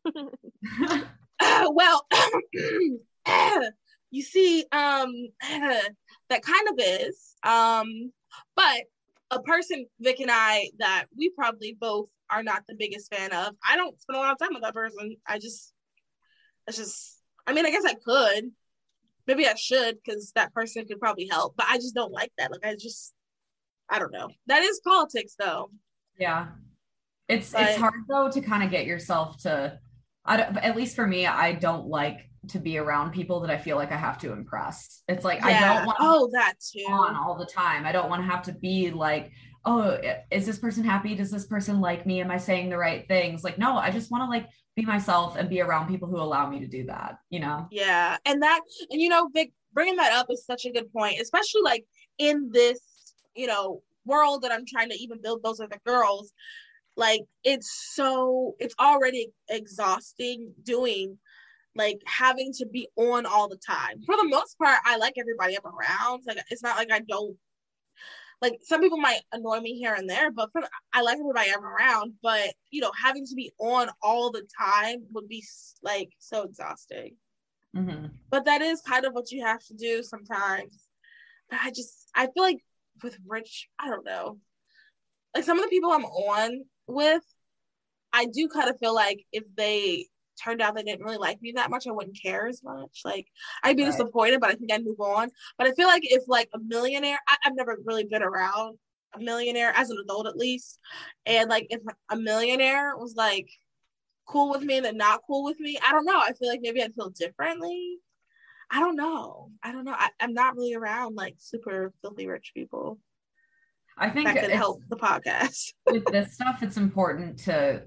uh, (laughs) (laughs) well, (clears throat) you see, um, (clears throat) that kind of is. Um, but a person Vic and I that we probably both are not the biggest fan of. I don't spend a lot of time with that person. I just It's just, I mean, I guess I could. Maybe I should because that person could probably help, but I just don't like that. Like, I just, I don't know. That is politics, though. Yeah, it's but, it's hard though to kind of get yourself to. I don't, at least for me, I don't like to be around people that I feel like I have to impress. It's like yeah. I don't want oh that too on all the time. I don't want to have to be like, oh, is this person happy? Does this person like me? Am I saying the right things? Like, no, I just want to like be myself and be around people who allow me to do that. You know? Yeah, and that and you know, Vic, bringing that up is such a good point, especially like in this you know world that I'm trying to even build those other girls. Like it's so it's already exhausting doing like having to be on all the time. For the most part, I like everybody I'm around. Like it's not like I don't like some people might annoy me here and there, but for, I like everybody I'm around. But you know, having to be on all the time would be like so exhausting. Mm-hmm. But that is kind of what you have to do sometimes. But I just I feel like with Rich, I don't know. Like some of the people I'm on with, I do kind of feel like if they turned out they didn't really like me that much, I wouldn't care as much. Like I'd be right. disappointed, but I think I'd move on. But I feel like if like a millionaire, I, I've never really been around a millionaire as an adult at least, and like if a millionaire was like cool with me and then not cool with me, I don't know. I feel like maybe I'd feel differently. I don't know. I don't know. I, am not really around like super filthy rich people. I think that could help the podcast. with this stuff, it's important to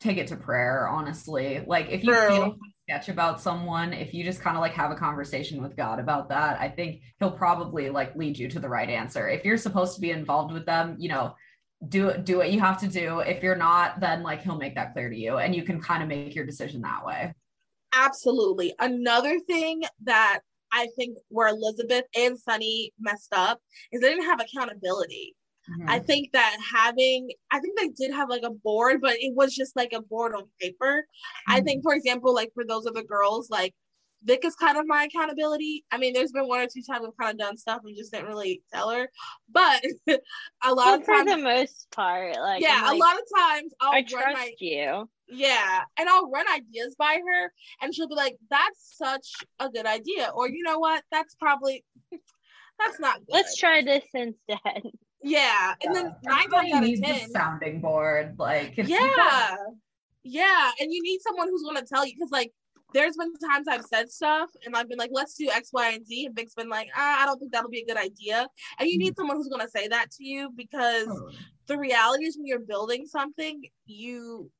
take it to prayer, honestly. Like if you True. feel sketch about someone, if you just kind of like have a conversation with God about that, I think he'll probably like lead you to the right answer. If you're supposed to be involved with them, you know, do do what you have to do. If you're not, then like he'll make that clear to you and you can kind of make your decision that way. Absolutely. Another thing that I think where Elizabeth and Sunny messed up is they didn't have accountability. Mm-hmm. I think that having, I think they did have like a board, but it was just like a board on paper. Mm-hmm. I think, for example, like for those other girls, like Vic is kind of my accountability. I mean, there's been one or two times I've kind of done stuff and just didn't really tell her, but (laughs) a lot well, of times, for the most part, like yeah, like, a lot of times I'll I trust my, you. Yeah, and I'll run ideas by her, and she'll be like, "That's such a good idea," or you know what, that's probably that's not good. Let's try this instead. (laughs) Yeah, and then nine times out of ten, sounding board, like yeah, yeah, and you need someone who's going to tell you because like there's been times I've said stuff and I've been like, let's do X, Y, and Z. And Vic's been like, ah, I don't think that'll be a good idea. And you need mm-hmm. someone who's going to say that to you because the reality is when you're building something, you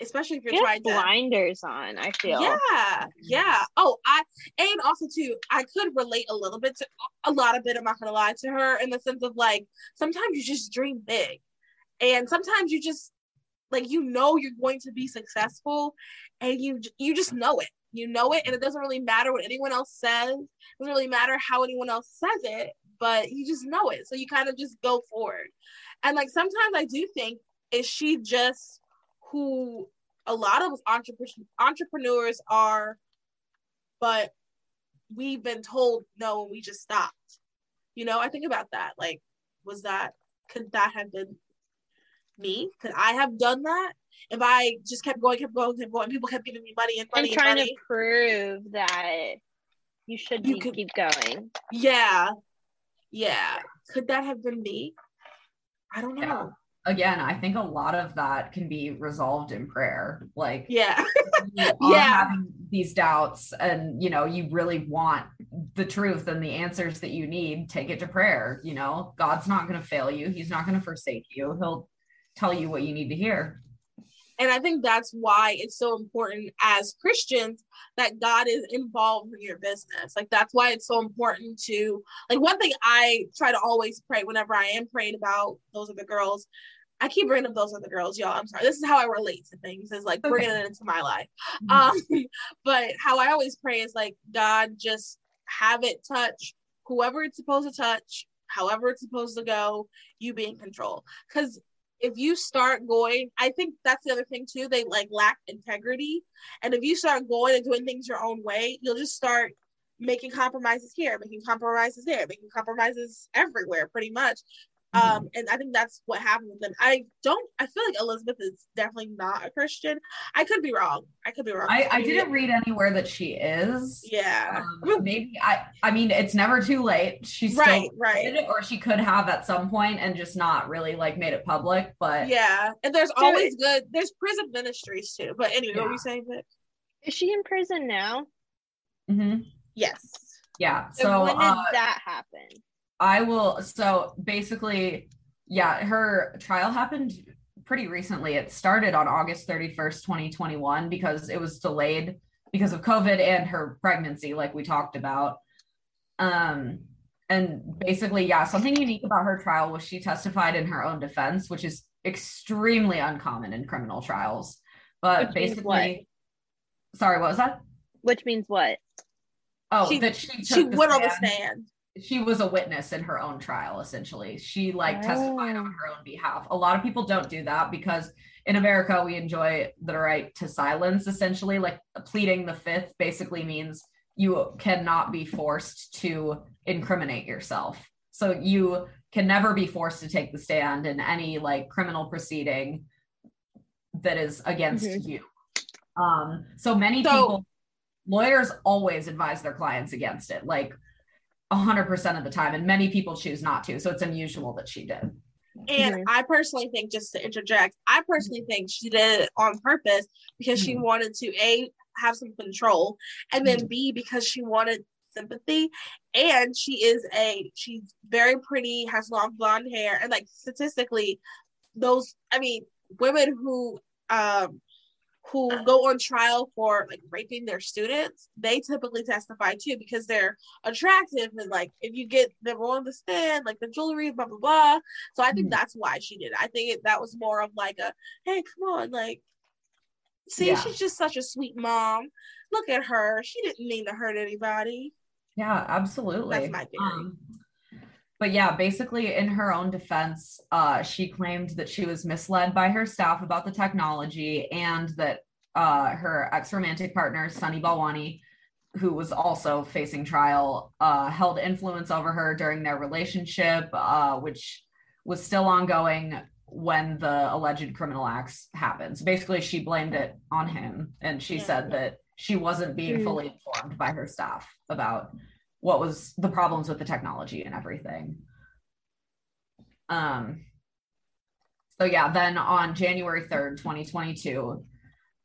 especially if you're trying to blinders on i feel. Yeah yeah. Oh i and also too i could relate a little bit to a lot of bit i'm not gonna lie to her in the sense of like sometimes you just dream big. And sometimes you just like you know you're going to be successful and you you just know it. You know it and it doesn't really matter what anyone else says. It doesn't really matter how anyone else says it but you just know it. So you kind of just go forward and like sometimes i do think is she just who a lot of entrepreneurs are, but we've been told no and we just stopped. You know, I think about that. Like, was that, could that have been me? Could I have done that? If I just kept going, kept going, kept going, people kept giving me money and money and trying and money. to prove that you should you could, keep going. Yeah, yeah. Could that have been me? I don't know. Again, I think a lot of that can be resolved in prayer. Like, yeah, (laughs) (laughs) yeah, having these doubts, and you know, you really want the truth and the answers that you need. Take it to prayer. You know, God's not going to fail you. He's not going to forsake you. He'll tell you what you need to hear. And I think that's why it's so important as Christians that God is involved in your business. Like that's why it's so important to like one thing I try to always pray whenever I am praying about Those Other Girls I keep bringing up those other girls, y'all. I'm sorry. This is how I relate to things, is like bringing it into my life. Mm-hmm. Um, (laughs) but how I always pray is like, God, just have it touch whoever it's supposed to touch, however it's supposed to go, you be in control. Because if you start going, I think that's the other thing too. They like lack integrity. And if you start going and doing things your own way, you'll just start making compromises here, making compromises there, making compromises everywhere, pretty much. Um, and I think that's what happened with them. I don't. I feel like Elizabeth is definitely not a Christian. I could be wrong. I could be wrong. I, I didn't read anywhere that she is. Yeah. Um, maybe I. I mean, it's never too late. She's right, right. or she could have at some point and just not really like made it public. But yeah, and there's always good. There's prison ministries too. But anyway, yeah. what were you saying? Vic? Is she in prison now? Mm-hmm. Yes. Yeah. So when did uh, that happen? I will. So basically, yeah, her trial happened pretty recently. It started on August 31st, 2021, because it was delayed because of COVID and her pregnancy, like we talked about. Um, and basically, yeah, something unique about her trial was she testified in her own defense, which is extremely uncommon in criminal trials. But which basically, sorry, what was that? Which means what? Oh, she, that she she went on the stand she was a witness in her own trial essentially she like oh. testified on oh. her own behalf a lot of people don't do that because in america we enjoy the right to silence essentially like pleading the fifth basically means you cannot be forced to incriminate yourself so you can never be forced to take the stand in any like criminal proceeding that is against mm-hmm. you um so many so- people lawyers always advise their clients against it like 100% of the time and many people choose not to so it's unusual that she did and mm-hmm. i personally think just to interject i personally think she did it on purpose because mm-hmm. she wanted to a have some control and then mm-hmm. b because she wanted sympathy and she is a she's very pretty has long blonde hair and like statistically those i mean women who um who go on trial for like raping their students, they typically testify too because they're attractive and like if you get them on the stand, like the jewelry, blah blah blah. So I think mm-hmm. that's why she did. It. I think it, that was more of like a hey, come on, like see, yeah. she's just such a sweet mom. Look at her. She didn't mean to hurt anybody. Yeah, absolutely. That's my theory. Um, but yeah, basically, in her own defense, uh, she claimed that she was misled by her staff about the technology and that uh, her ex romantic partner, Sunny Balwani, who was also facing trial, uh, held influence over her during their relationship, uh, which was still ongoing when the alleged criminal acts happened. So basically, she blamed it on him, and she yeah. said that she wasn't being fully informed by her staff about what was the problems with the technology and everything. Um, so yeah, then on January 3rd, 2022,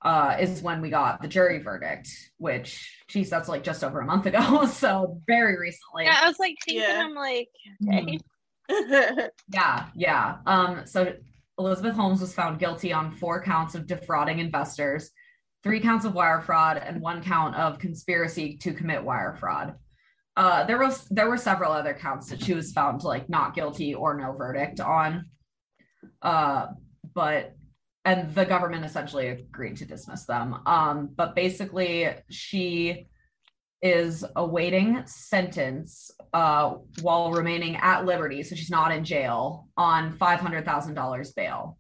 uh, is when we got the jury verdict, which geez, that's like just over a month ago. (laughs) So very recently. Yeah, I was like thinking, yeah. I'm like, okay. Mm-hmm. (laughs) yeah, yeah. Um, so Elizabeth Holmes was found guilty on four counts of defrauding investors, three counts of wire fraud, and one count of conspiracy to commit wire fraud uh, there was there were several other counts that she was found like not guilty or no verdict on. Uh, but and the government essentially agreed to dismiss them. Um, but basically she is awaiting sentence uh, while remaining at liberty so she's not in jail on $500000 bail.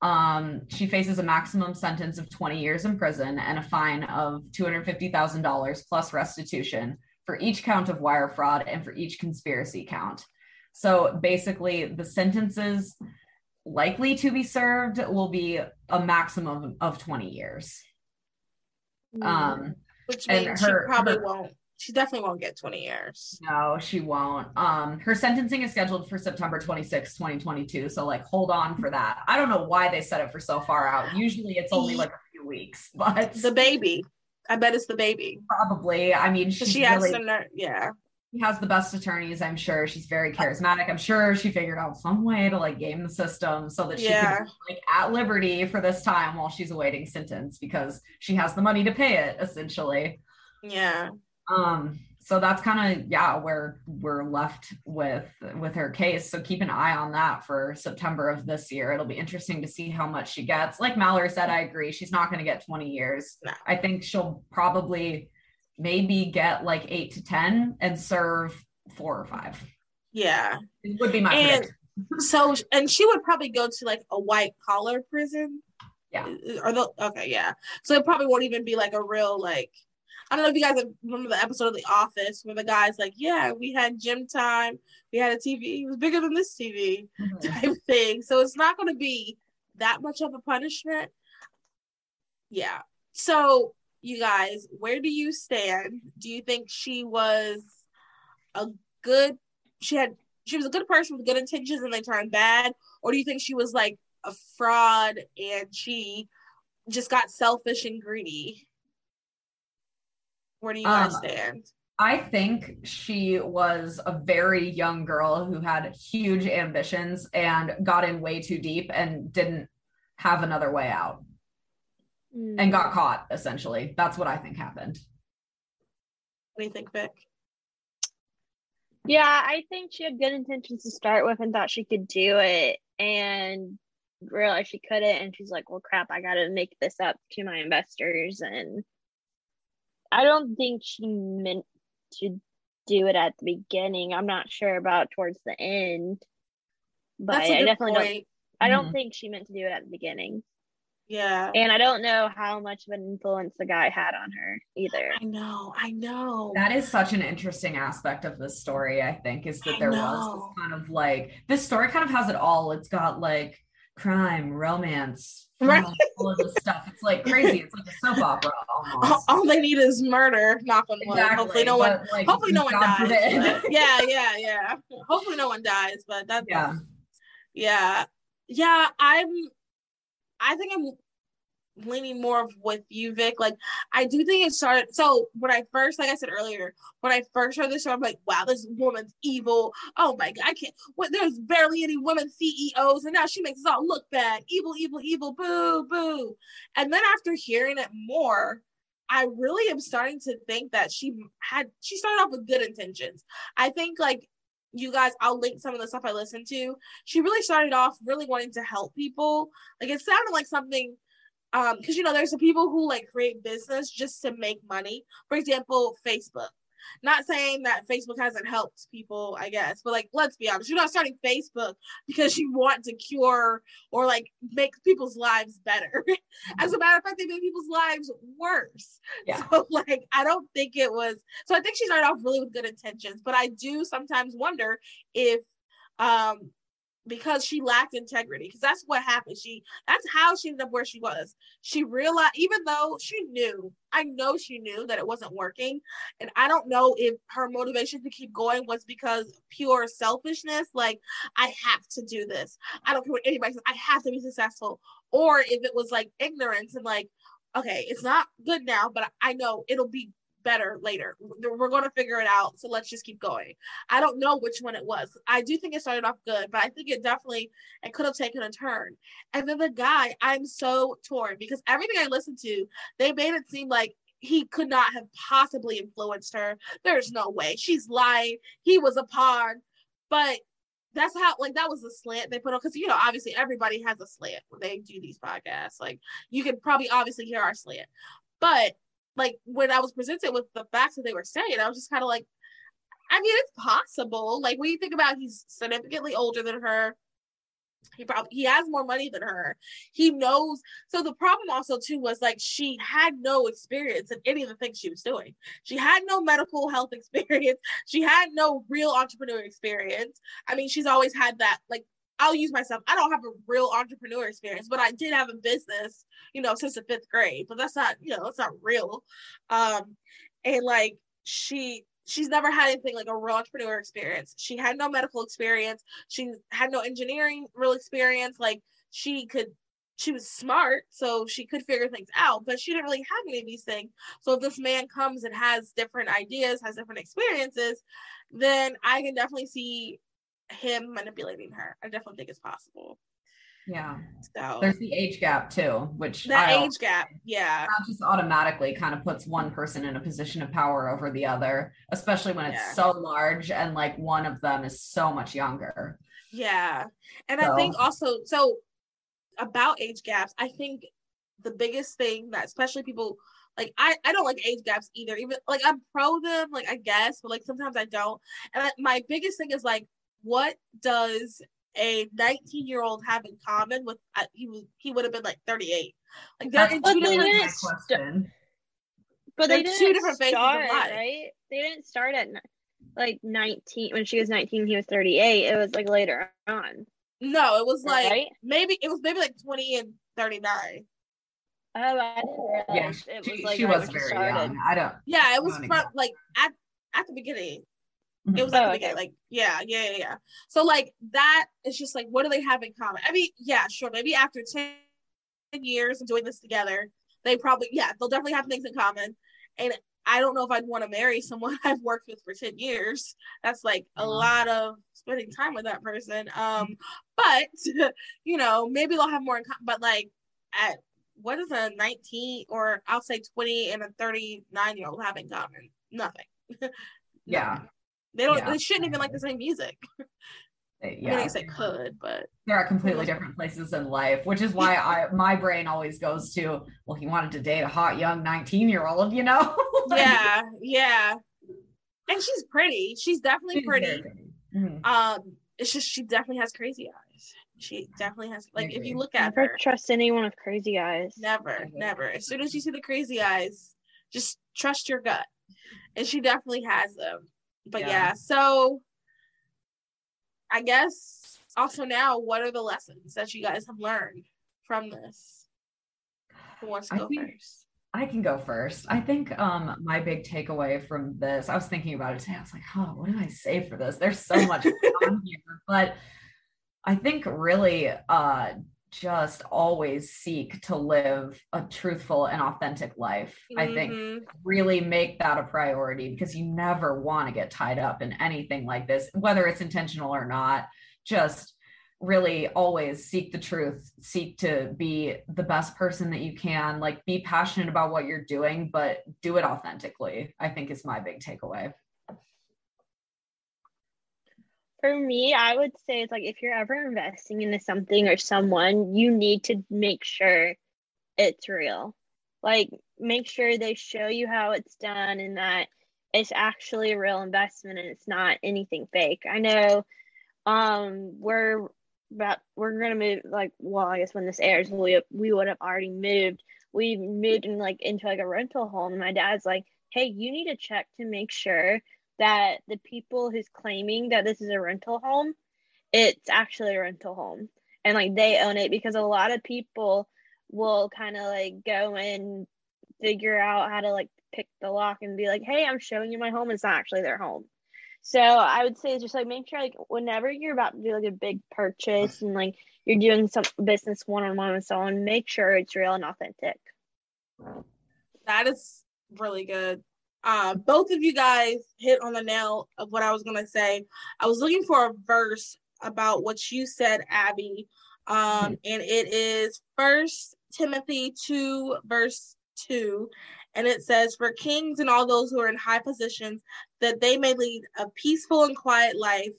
Um, she faces a maximum sentence of 20 years in prison and a fine of $250000 plus restitution for each count of wire fraud and for each conspiracy count. So basically, the sentences likely to be served will be a maximum of 20 years. Mm. Um, Which means her, she probably her, won't. She definitely won't get 20 years. No, she won't. Um, her sentencing is scheduled for September 26, 2022. So, like, hold on for that. I don't know why they set it for so far out. Usually it's only like a few weeks, (laughs) but the baby. I bet it's the baby. Probably. I mean, she has really, some, yeah. She has the best attorneys, I'm sure. She's very charismatic. I'm sure she figured out some way to like game the system so that she yeah. can like at liberty for this time while she's awaiting sentence because she has the money to pay it, essentially. Yeah. Um, so that's kind of yeah where we're left with with her case. So keep an eye on that for september of this year. It'll be interesting to see how much she gets. Like mallory said i agree she's not going to get 20 years. No. i think she'll probably maybe get like eight to ten and serve four or five. Yeah. It would be my and so and she would probably go to like a white collar prison? Yeah. Or the okay yeah. So it probably won't even be like a real like I don't know if you guys remember the episode of The Office where the guy's like, "Yeah, we had gym time, we had a TV, it was bigger than this TV," mm-hmm. type (laughs) thing. So it's not going to be that much of a punishment. Yeah. So you guys, where do you stand? Do you think she was a good? She had she was a good person with good intentions and they turned bad, or do you think she was like a fraud and she just got selfish and greedy? Where do you guys um, stand? I think she was a very young girl who had huge ambitions and got in way too deep and didn't have another way out mm. and got caught essentially. That's what I think happened. What do you think, Vic? Yeah, I think she had good intentions to start with and thought she could do it and realized she couldn't. And she's like, well, crap, I got to make this up to my investors. And I don't think she meant to do it at the beginning. I'm not sure about towards the end, but I definitely point. don't. I don't mm-hmm. think she meant to do it at the beginning. Yeah. And I don't know how much of an influence the guy had on her either. I know. I know. That is such an interesting aspect of this story, I think, is that I there know. was this kind of like this story kind of has it all. It's got like crime, romance, right. all of this stuff. It's like crazy. It's like a soap opera almost. All, all they need is murder. Knock on wood. Exactly. Hopefully no one. Like, hopefully no one dies. (laughs) yeah, yeah, yeah. Hopefully no one dies. But that's yeah, yeah, yeah. I'm I think I'm leaning more with you, Vic. Like, I do think it started. So when I first, like I said earlier, when I first heard this show, I'm like, wow, this woman's evil. Oh my god, I can't. What? There's barely any women CEOs, and now she makes us all look bad. Evil, evil, evil. Boo, boo. And then after hearing it more. I really am starting to think that she had she started off with good intentions. I think like you guys, I'll link some of the stuff I listened to. She really started off really wanting to help people. Like it sounded like something um because you know there's the people who like create business just to make money. For example, Facebook. Not saying that Facebook hasn't helped people, I guess, but like, let's be honest, you're not starting Facebook because you want to cure or like make people's lives better. (laughs) As a matter of fact, they made people's lives worse. Yeah. So, (laughs) like, I don't think it was. So, I think she started off really with good intentions, but I do sometimes wonder if um because she lacked integrity because that's what happened. She that's how she ended up where she was. She realized even though she knew i know she knew that it wasn't working and i don't know if her motivation to keep going was because pure selfishness like i have to do this. I don't care what anybody says i have to be successful. Or if it was like ignorance and like okay it's not good now but i know it'll be better later. We're going to figure it out. So let's just keep going. I don't know which one it was. I do think it started off good, but I think it definitely it could have taken a turn. And then the guy, I'm so torn because everything I listened to, they made it seem like he could not have possibly influenced her. There's no way. She's lying. He was a pawn. But that's how like that was the slant they put on because you know obviously everybody has a slant when they do these podcasts like you can probably obviously hear our slant but like when I was presented with the facts that they were saying, I was just kind of like, I mean, it's possible. Like when you think about, he's significantly older than her. He probably he has more money than her. He knows. So the problem also too was like she had no experience in any of the things she was doing. She had no medical health (laughs) experience. She had no real entrepreneur experience. I mean, she's always had that like I'll use myself. I don't have a real entrepreneur experience, but I did have a business, you know, since the fifth grade. But that's not, you know, it's not real. Um, and like she she's never had anything like a real entrepreneur experience. She had no medical experience. She had no engineering real experience. Like she could she was smart, so she could figure things out, but she didn't really have any of these things. So if this man comes and has different ideas, has different experiences, then I can definitely see him manipulating her. I definitely think it's possible. Yeah. So there's the age gap too, which the age gap, yeah, just automatically kind of puts one person in a position of power over the other, especially when it's yeah. so large and like one of them is so much younger. Yeah, and so. I think also so about age gaps. I think the biggest thing that especially people like I, I don't like age gaps either even like i'm pro them like i guess but like sometimes i don't and I, my biggest thing is like what does a 19 year old have in common with uh, he was he would have been like 38 like they're in two different question But They're they two different phases start, of life, right? They didn't start at like 19 when she was 19 he was 38 it was like later on. No it was like right? maybe it was maybe like 20 and 39 oh i didn't realize yeah, it was like she right was very young. I don't yeah it was from like at at the beginning it was like oh, okay. like yeah, yeah, yeah, yeah. So like that is just like what do they have in common? I mean, yeah, sure. Maybe after 10 years of doing this together, they probably yeah, they'll definitely have things in common. And I don't know if I'd want to marry someone (laughs) I've worked with for 10 years. That's like a mm-hmm. lot of spending time with that person. Um, but (laughs) you know, maybe they'll have more in common. But like at what is a 19 or I'll say 20 and a 39 year old have in common? Nothing. (laughs) yeah. They don't yeah. they shouldn't even like the same music. yeah. (laughs) I, mean, I guess they could, but they're at completely different places in life, which is why I (laughs) my brain always goes to, well, he wanted to date a hot young 19 year old, you know? (laughs) like, yeah, yeah. And she's pretty. She's definitely she's pretty. pretty. Mm-hmm. Um, it's just she definitely has crazy eyes. She definitely has like if you look at never her, trust anyone with crazy eyes. Never, never. As soon as you see the crazy eyes, just trust your gut. And she definitely has them. But yeah, yeah so I guess also now, what are the lessons that you guys have learned from this? Who wants to I go think, first? I can go first. I think um my big takeaway from this, I was thinking about it today. I was like, oh, what do I say for this? There's so much (laughs) on here. But I think really uh just always seek to live a truthful and authentic life. Mm-hmm. I think mm-hmm. really make that a priority because you never want to get tied up in anything like this, whether it's intentional or not. Just really always seek the truth, seek to be the best person that you can, like be passionate about what you're doing, but do it authentically, I think is my big takeaway. For me, I would say it's like if you're ever investing into something or someone, you need to make sure it's real. Like, make sure they show you how it's done and that it's actually a real investment and it's not anything fake. I know um we're about we're gonna move like well I guess when this airs we we would have already moved. We moved in like into like a rental home. And my dad's like, hey, you need to check to make sure that the people who's claiming that this is a rental home, it's actually a rental home and like they own it because a lot of people will kind of like go and figure out how to like pick the lock and be like, hey, I'm showing you my home. It's not actually their home. So I would say just like make sure like whenever you're about to do like a big purchase and like you're doing some business one on one with someone, make sure it's real and authentic. That is really good. Uh, both of you guys hit on the nail of what I was gonna say. I was looking for a verse about what you said, Abby, um, and it is First Timothy two verse two, and it says, "For kings and all those who are in high positions, that they may lead a peaceful and quiet life,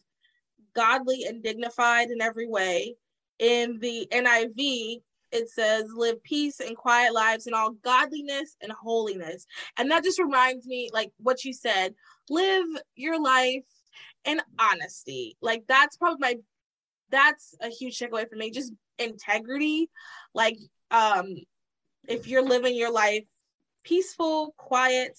godly and dignified in every way." In the NIV, it says live peace and quiet lives in all godliness and holiness. And that just reminds me like what you said live your life in honesty. Like that's probably my that's a huge takeaway for me just integrity. Like um if you're living your life peaceful quiet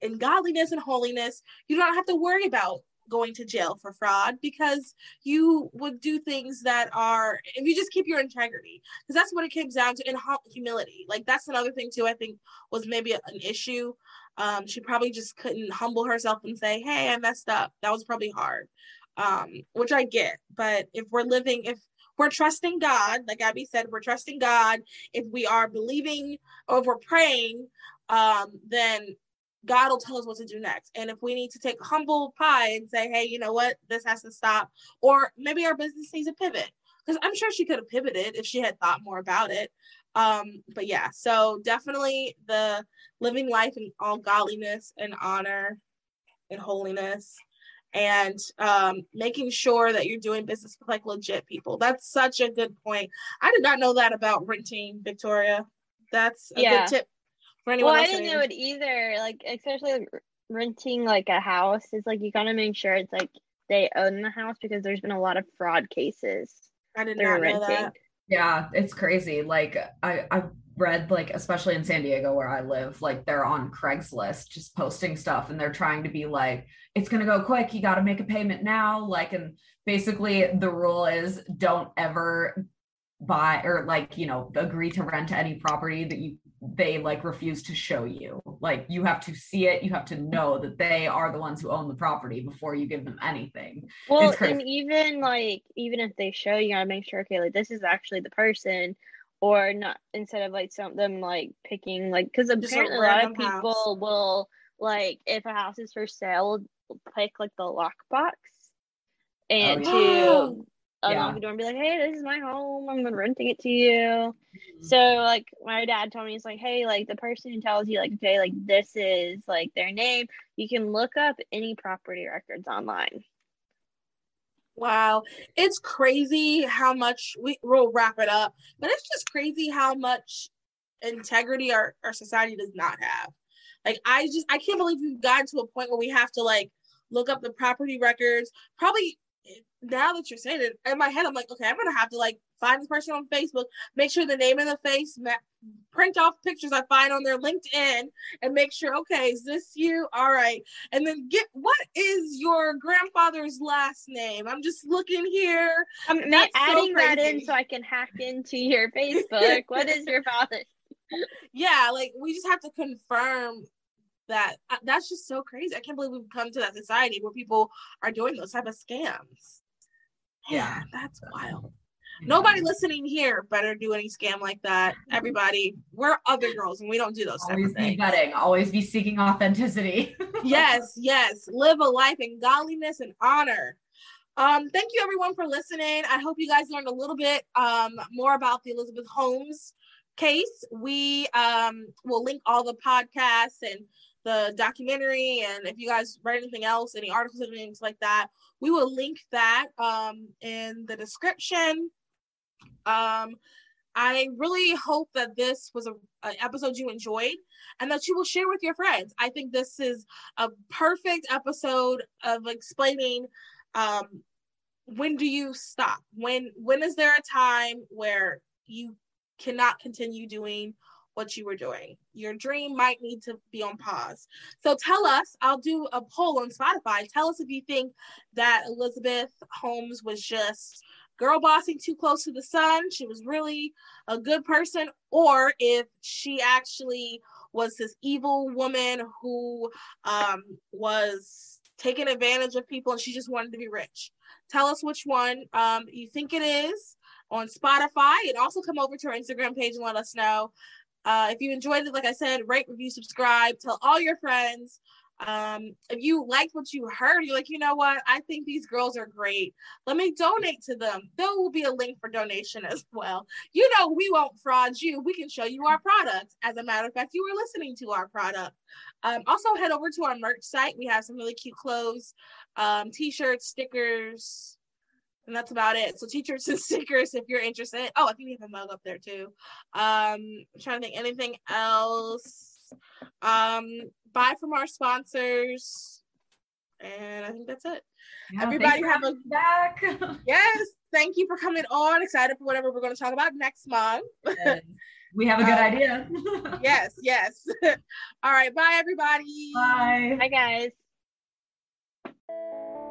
in godliness and holiness you don't have to worry about going to jail for fraud because you would do things that are if you just keep your integrity because that's what it comes down to in humility. Like that's another thing too i think was maybe an issue. Um she probably just couldn't humble herself and say hey i messed up. That was probably hard um which i get but if we're living if we're trusting god like abby said we're trusting god. If we are believing or if we're praying um then God will tell us what to do next. And if we need to take humble pie and say, hey, you know what, this has to stop, or maybe our business needs a pivot, because I'm sure she could have pivoted if she had thought more about it. Um, but yeah, so definitely the living life in all godliness and honor and holiness and um, making sure that you're doing business with like legit people. That's such a good point. I did not know that about renting, Victoria. That's a yeah. good tip for anyone well, I didn't know it either. Like especially like, renting like a house is like you gotta make sure it's like they own the house because there's been a lot of fraud cases. I did not know that. Yeah, it's crazy. Like I, I read like especially in San Diego where I live, like they're on Craigslist just posting stuff and they're trying to be like, it's gonna go quick, you gotta make a payment now. Like, and basically the rule is don't ever buy or like, you know, agree to rent any property that you they like refuse to show you. Like you have to see it, you have to know that they are the ones who own the property before you give them anything. Well, and even like even if they show you, gotta make sure okay, like this is actually the person or not instead of like some them like picking like because apparently a lot of people house. will like if a house is for sale pick like the lockbox oh, and oh, to unlock the door and be like hey this is my home i'm renting it to you mm-hmm. so like my dad told me he's like hey like the person who tells you like okay like this is like their name you can look up any property records online Wow. It's crazy how much we will wrap it up, but it's just crazy how much integrity our, our society does not have. Like I just I can't believe we've gotten to a point where we have to like look up the property records. Probably now that you're saying it in my head, I'm like, okay, I'm gonna have to like find this person on Facebook, make sure the name and the face, print off pictures I find on their LinkedIn, and make sure, okay, is this you? All right, and then get what is your grandfather's last name? I'm just looking here. I'm adding so that in so I can hack into your (laughs) Facebook. what is your father? Yeah, like we just have to confirm that uh, that's just so crazy. I can't believe we've come to that society where people are doing those type of scams. Yeah, that's wild. Nobody listening here better do any scam like that. Everybody, we're other girls and we don't do those. things. Always be vetting. Always be seeking authenticity. (laughs) yes, yes. Live a life in godliness and honor. Um, thank you everyone for listening. I hope you guys learned a little bit um, more about the Elizabeth Holmes case. We um, will link all the podcasts and the documentary and if you guys write anything else any articles and things like that we will link that um, in the description. Um, i really hope that this was a, an episode you enjoyed and that you will share with your friends. I think this is a perfect episode of explaining um, when do you stop? When when is there a time where you cannot continue doing what you were doing. Your dream might need to be on pause. So tell us, I'll do a poll on Spotify. Tell us if you think that Elizabeth Holmes was just girl bossing too close to the sun. She was really a good person, or if she actually was this evil woman who um, was taking advantage of people and she just wanted to be rich. Tell us which one um, you think it is on Spotify and also come over to our Instagram page and let us know. Uh, if you enjoyed it, like I said, rate, review, subscribe, tell all your friends. Um, if you liked what you heard, you're like, you know what? I think these girls are great. Let me donate to them. There will be a link for donation as well. You know, we won't fraud you. We can show you our products. As a matter of fact, you were listening to our product. Um, also, head over to our merch site. We have some really cute clothes, um, t-shirts, stickers, and that's about it. So t-shirts (laughs) and stickers if you're interested. Oh, I think we have a mug up there too. Um, I'm trying to think anything else. Um, buy from our sponsors, and I think that's it. Yeah, Everybody have a back. (laughs) yes, thank you for coming on. Excited for whatever we're going to talk about next month. Yes. (laughs) We have a good um, idea. yes, yes. All right, bye everybody. Bye. Bye guys.